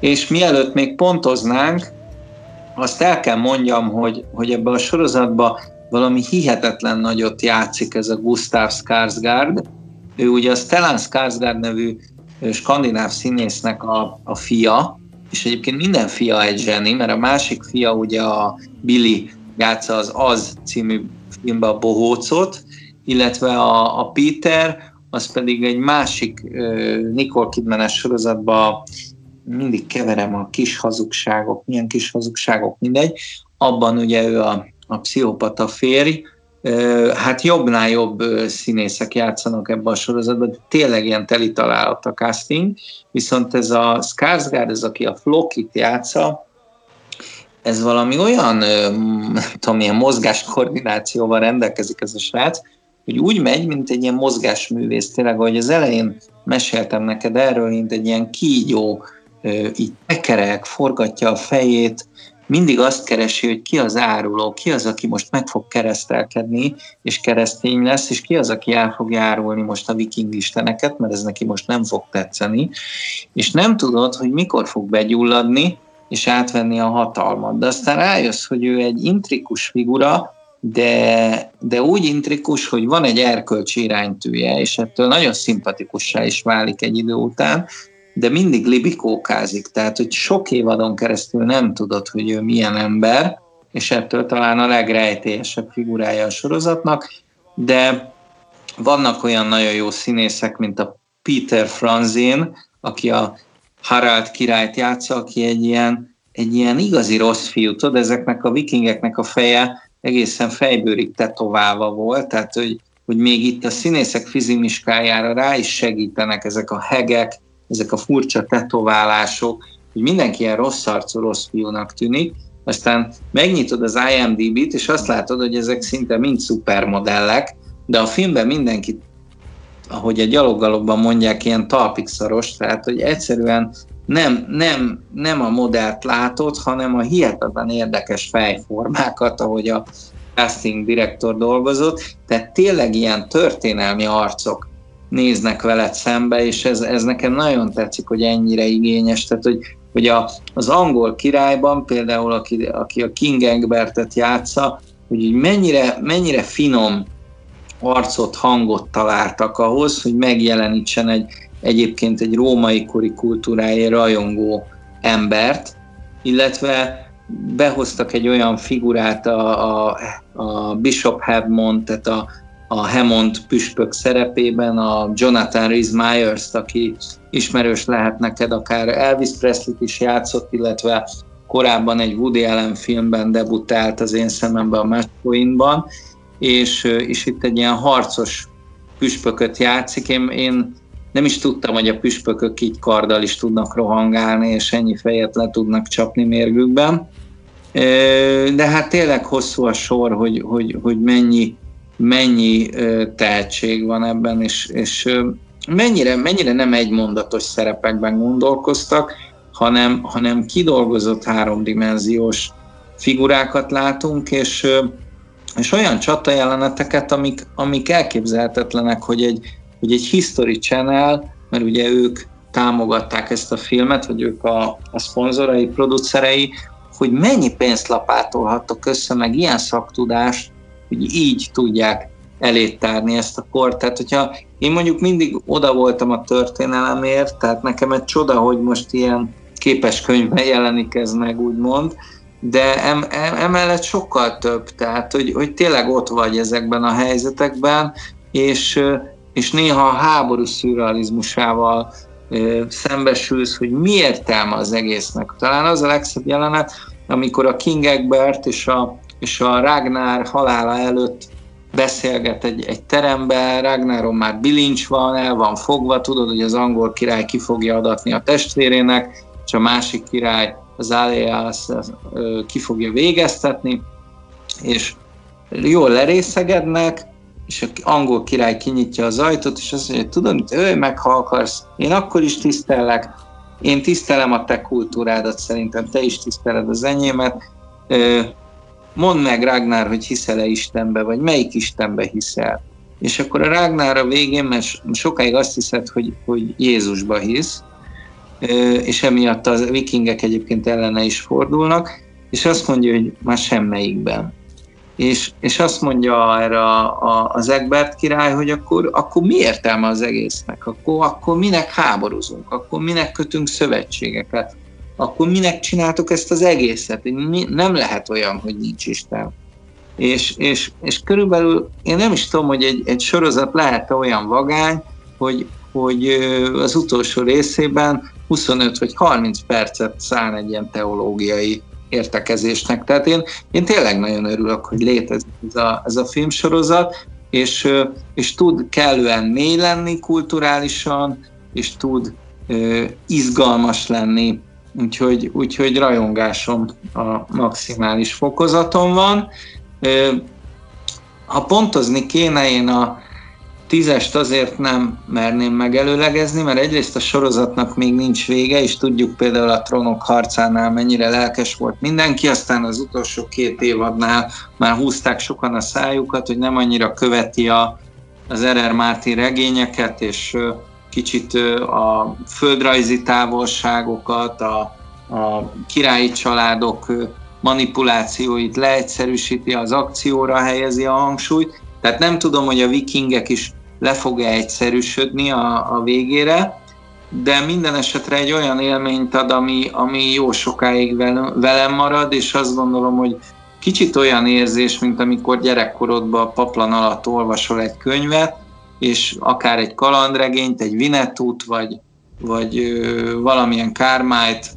És mielőtt még pontoznánk, azt el kell mondjam, hogy, hogy ebben a sorozatban valami hihetetlen nagyot játszik ez a Gustav Skarsgård. Ő ugye a Stellan Skarsgård nevű skandináv színésznek a, a fia, és egyébként minden fia egy zseni, mert a másik fia ugye a Billy játsza az Az című filmben a bohócot, illetve a, a Peter, az pedig egy másik uh, Nicole Kidman-es sorozatban mindig keverem a kis hazugságok, milyen kis hazugságok, mindegy. Abban ugye ő a, a pszichopata férj, hát jobbnál jobb színészek játszanak ebben a sorozatban, de tényleg ilyen teli találat a casting, viszont ez a Skarsgård, ez aki a Flokit játsza, ez valami olyan, nem tudom, milyen mozgáskoordinációval rendelkezik ez a srác, hogy úgy megy, mint egy ilyen mozgásművész, tényleg, ahogy az elején meséltem neked erről, mint egy ilyen kígyó, így tekerek, forgatja a fejét, mindig azt keresi, hogy ki az áruló, ki az, aki most meg fog keresztelkedni, és keresztény lesz, és ki az, aki el fog járulni most a viking isteneket, mert ez neki most nem fog tetszeni, és nem tudod, hogy mikor fog begyulladni, és átvenni a hatalmat. De aztán rájössz, hogy ő egy intrikus figura, de, de úgy intrikus, hogy van egy erkölcsi iránytűje, és ettől nagyon szimpatikussá is válik egy idő után, de mindig libikókázik, tehát hogy sok évadon keresztül nem tudod, hogy ő milyen ember, és ettől talán a legrejtélyesebb figurája a sorozatnak, de vannak olyan nagyon jó színészek, mint a Peter Franzin, aki a Harald királyt játsza, aki egy ilyen, egy ilyen igazi rossz fiú, tudod, ezeknek a vikingeknek a feje egészen fejbőrig tetoválva volt, tehát hogy, hogy még itt a színészek fizimiskájára rá is segítenek ezek a hegek, ezek a furcsa tetoválások, hogy mindenki ilyen rossz arcú rossz fiúnak tűnik, aztán megnyitod az IMDb-t, és azt látod, hogy ezek szinte mind szupermodellek, de a filmben mindenki, ahogy a gyaloggalokban mondják, ilyen talpikszaros, tehát hogy egyszerűen nem, nem, nem a modellt látod, hanem a hihetetlen érdekes fejformákat, ahogy a casting direktor dolgozott, tehát tényleg ilyen történelmi arcok néznek veled szembe, és ez, ez nekem nagyon tetszik, hogy ennyire igényes, tehát hogy, hogy a, az angol királyban például, aki, aki a King Egbertet játsza, hogy mennyire, mennyire finom arcot, hangot találtak ahhoz, hogy megjelenítsen egy, egyébként egy római kori kultúráért rajongó embert, illetve behoztak egy olyan figurát a, a, a Bishop Hebmond, tehát a, a Hammond püspök szerepében, a Jonathan Rhys Myers, aki ismerős lehet neked, akár Elvis presley is játszott, illetve korábban egy Woody Allen filmben debutált az én szememben a Matchpointban, és, és itt egy ilyen harcos püspököt játszik. Én, én nem is tudtam, hogy a püspökök így karddal is tudnak rohangálni, és ennyi fejet le tudnak csapni mérgükben. De hát tényleg hosszú a sor, hogy, hogy, hogy mennyi, mennyi tehetség van ebben, és, és mennyire, mennyire nem egymondatos szerepekben gondolkoztak, hanem, hanem kidolgozott háromdimenziós figurákat látunk, és, és olyan csatajeleneteket, amik, amik elképzelhetetlenek, hogy egy, hogy egy History Channel, mert ugye ők támogatták ezt a filmet, vagy ők a, a szponzorai, producerei, hogy mennyi pénzt lapátolhattok össze, meg ilyen szaktudást, hogy így tudják elétárni ezt a kort. Tehát, hogyha én mondjuk mindig oda voltam a történelemért, tehát nekem egy csoda, hogy most ilyen képes könyvben jelenik ez meg, úgymond, de em, em, emellett sokkal több, tehát, hogy, hogy tényleg ott vagy ezekben a helyzetekben, és, és néha a háború szürrealizmusával szembesülsz, hogy mi értelme az egésznek. Talán az a legszebb jelenet, amikor a King Egbert és a és a Ragnar halála előtt beszélget egy, egy teremben, Ragnaron már bilincs van, el van fogva, tudod, hogy az angol király ki fogja adatni a testvérének, és a másik király, az Alias ki fogja végeztetni, és jól lerészegednek, és a angol király kinyitja az ajtót, és azt mondja, hogy tudod, mit, ölj meg, ha akarsz, én akkor is tisztellek, én tisztelem a te kultúrádat, szerintem te is tiszteled az enyémet, mondd meg Ragnar, hogy hiszel-e Istenbe, vagy melyik Istenbe hiszel. És akkor a Ragnar a végén, mert sokáig azt hiszed, hogy, hogy Jézusba hisz, és emiatt a vikingek egyébként ellene is fordulnak, és azt mondja, hogy már semmelyikben. És, és azt mondja erre a, a, az Egbert király, hogy akkor, akkor mi értelme az egésznek? Akkor, akkor minek háborúzunk? Akkor minek kötünk szövetségeket? Akkor minek csináltuk ezt az egészet? Nem lehet olyan, hogy nincs Isten. És, és, és körülbelül én nem is tudom, hogy egy, egy sorozat lehet olyan vagány, hogy, hogy az utolsó részében 25 vagy 30 percet száll egy ilyen teológiai értekezésnek. Tehát én, én tényleg nagyon örülök, hogy létezik ez a, ez a filmsorozat, és, és tud kellően mély lenni kulturálisan, és tud izgalmas lenni, úgyhogy, úgyhogy rajongásom a maximális fokozaton van. Ha pontozni kéne, én a, Tízest azért nem merném megelőlegezni, mert egyrészt a sorozatnak még nincs vége, és tudjuk például a trónok harcánál mennyire lelkes volt mindenki, aztán az utolsó két évadnál már húzták sokan a szájukat, hogy nem annyira követi a, az R.R. Martin regényeket, és kicsit a földrajzi távolságokat, a, a királyi családok manipulációit leegyszerűsíti, az akcióra helyezi a hangsúlyt. Tehát nem tudom, hogy a vikingek is le fog-e egyszerűsödni a, a végére, de minden esetre egy olyan élményt ad, ami, ami jó sokáig velem marad, és azt gondolom, hogy kicsit olyan érzés, mint amikor gyerekkorodban paplan alatt olvasol egy könyvet, és akár egy kalandregényt, egy vinetút, vagy, vagy ö, valamilyen kármájt,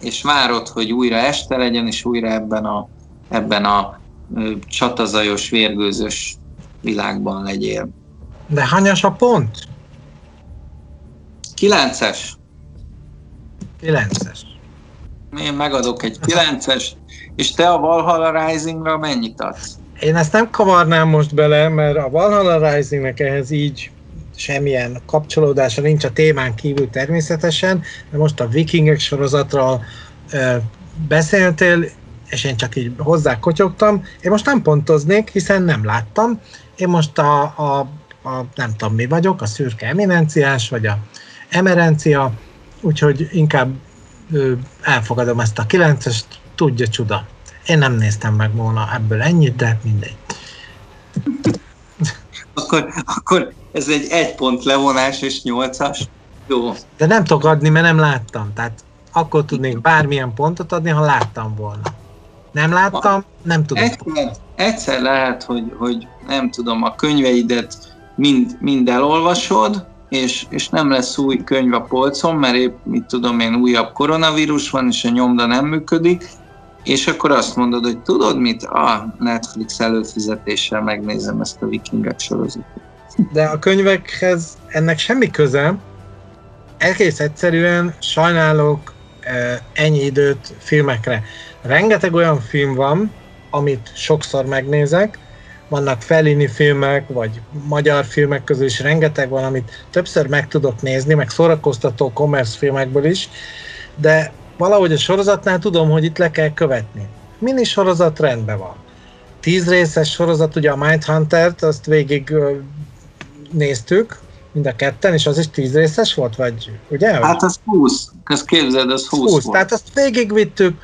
és várod, hogy újra este legyen, és újra ebben a, ebben a ö, csatazajos, vérgőzös világban legyél. De hányas a pont? Kilences. Kilences. Én megadok egy kilences, és te a Valhalla Risingra mennyit adsz? Én ezt nem kavarnám most bele, mert a Valhalla Risingnek ehhez így semmilyen kapcsolódása nincs a témán kívül természetesen, de most a vikingek sorozatról ö, beszéltél, és én csak így hozzá kotyogtam. Én most nem pontoznék, hiszen nem láttam. Én most a, a a nem tudom mi vagyok, a szürke eminenciás, vagy a emerencia, úgyhogy inkább ö, elfogadom ezt a kilencest, tudja csuda. Én nem néztem meg volna ebből ennyit, de mindegy. Akkor, akkor ez egy egy pont levonás és nyolcas. Jó. De nem tudok adni, mert nem láttam. Tehát akkor tudnék bármilyen pontot adni, ha láttam volna. Nem láttam, nem tudom. Egyszer, egyszer lehet, hogy, hogy nem tudom, a könyveidet mind, mind elolvasod, és, és nem lesz új könyv a polcon, mert épp, mit tudom én, újabb koronavírus van, és a nyomda nem működik, és akkor azt mondod, hogy tudod mit? A Netflix előfizetéssel megnézem ezt a vikingek sorozatot. De a könyvekhez ennek semmi köze. Egész egyszerűen sajnálok ennyi időt filmekre. Rengeteg olyan film van, amit sokszor megnézek, vannak Fellini filmek, vagy magyar filmek közül is rengeteg van, amit többször meg tudok nézni, meg szórakoztató commerce filmekből is, de valahogy a sorozatnál tudom, hogy itt le kell követni. Mini sorozat rendben van. Tíz részes sorozat, ugye a Mindhunter-t, azt végig néztük, mind a ketten, és az is tíz részes volt, vagy ugye? Hát az 20, ezt képzeld, az 20, 20 volt. Tehát azt végigvittük,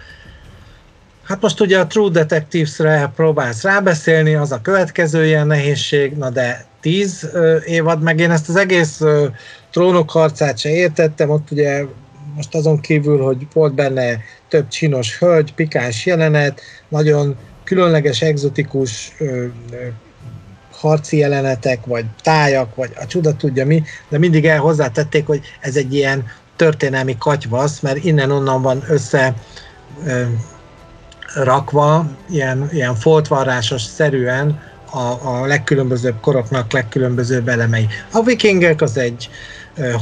Hát most ugye a True Detectives-re próbálsz rábeszélni, az a következő ilyen nehézség, na de tíz évad, meg én ezt az egész trónok harcát se értettem, ott ugye most azon kívül, hogy volt benne több csinos hölgy, pikáns jelenet, nagyon különleges, egzotikus ö, ö, harci jelenetek, vagy tájak, vagy a csuda tudja mi, de mindig el hozzátették, hogy ez egy ilyen történelmi katyvasz, mert innen-onnan van össze ö, rakva, ilyen, ilyen foltvarrásos szerűen a, a legkülönbözőbb koroknak legkülönbözőbb elemei. A vikingek az egy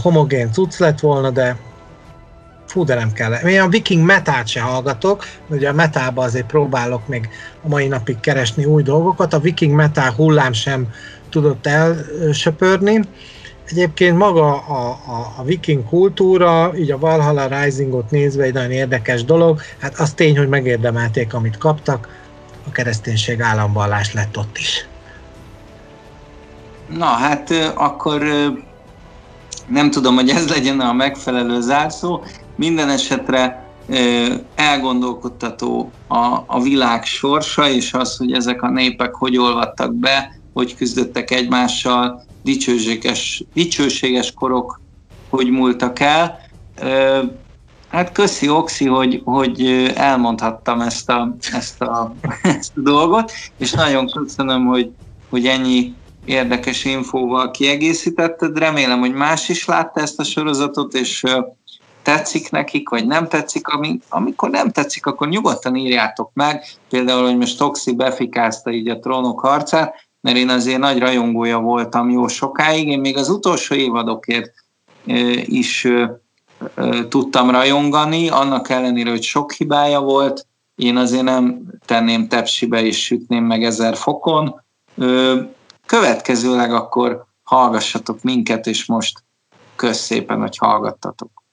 homogén cucc lett volna, de fú, de nem kell. Én a viking metát se hallgatok, ugye a metába azért próbálok még a mai napig keresni új dolgokat, a viking metál hullám sem tudott elsöpörni. Egyébként maga a, a, a viking kultúra, így a Valhalla Risingot nézve egy nagyon érdekes dolog, hát az tény, hogy megérdemelték, amit kaptak, a kereszténység államvallás lett ott is. Na hát akkor nem tudom, hogy ez legyen a megfelelő zárszó. Minden esetre elgondolkodtató a, a világ sorsa, és az, hogy ezek a népek hogy olvadtak be, hogy küzdöttek egymással, dicsőséges, dicsőséges korok hogy múltak el. Hát köszi Oxi, hogy, hogy elmondhattam ezt a, ezt, a, [laughs] ezt a dolgot, és nagyon köszönöm, hogy, hogy ennyi érdekes infóval kiegészítetted. Remélem, hogy más is látta ezt a sorozatot, és tetszik nekik, vagy nem tetszik. Ami, amikor nem tetszik, akkor nyugodtan írjátok meg. Például, hogy most Toxi befikázta így a trónok harcát, mert én azért nagy rajongója voltam jó sokáig. Én még az utolsó évadokért is tudtam rajongani, annak ellenére, hogy sok hibája volt, én azért nem tenném tepsibe és sütném meg ezer fokon. Következőleg akkor hallgassatok minket, és most kösz szépen, hogy hallgattatok.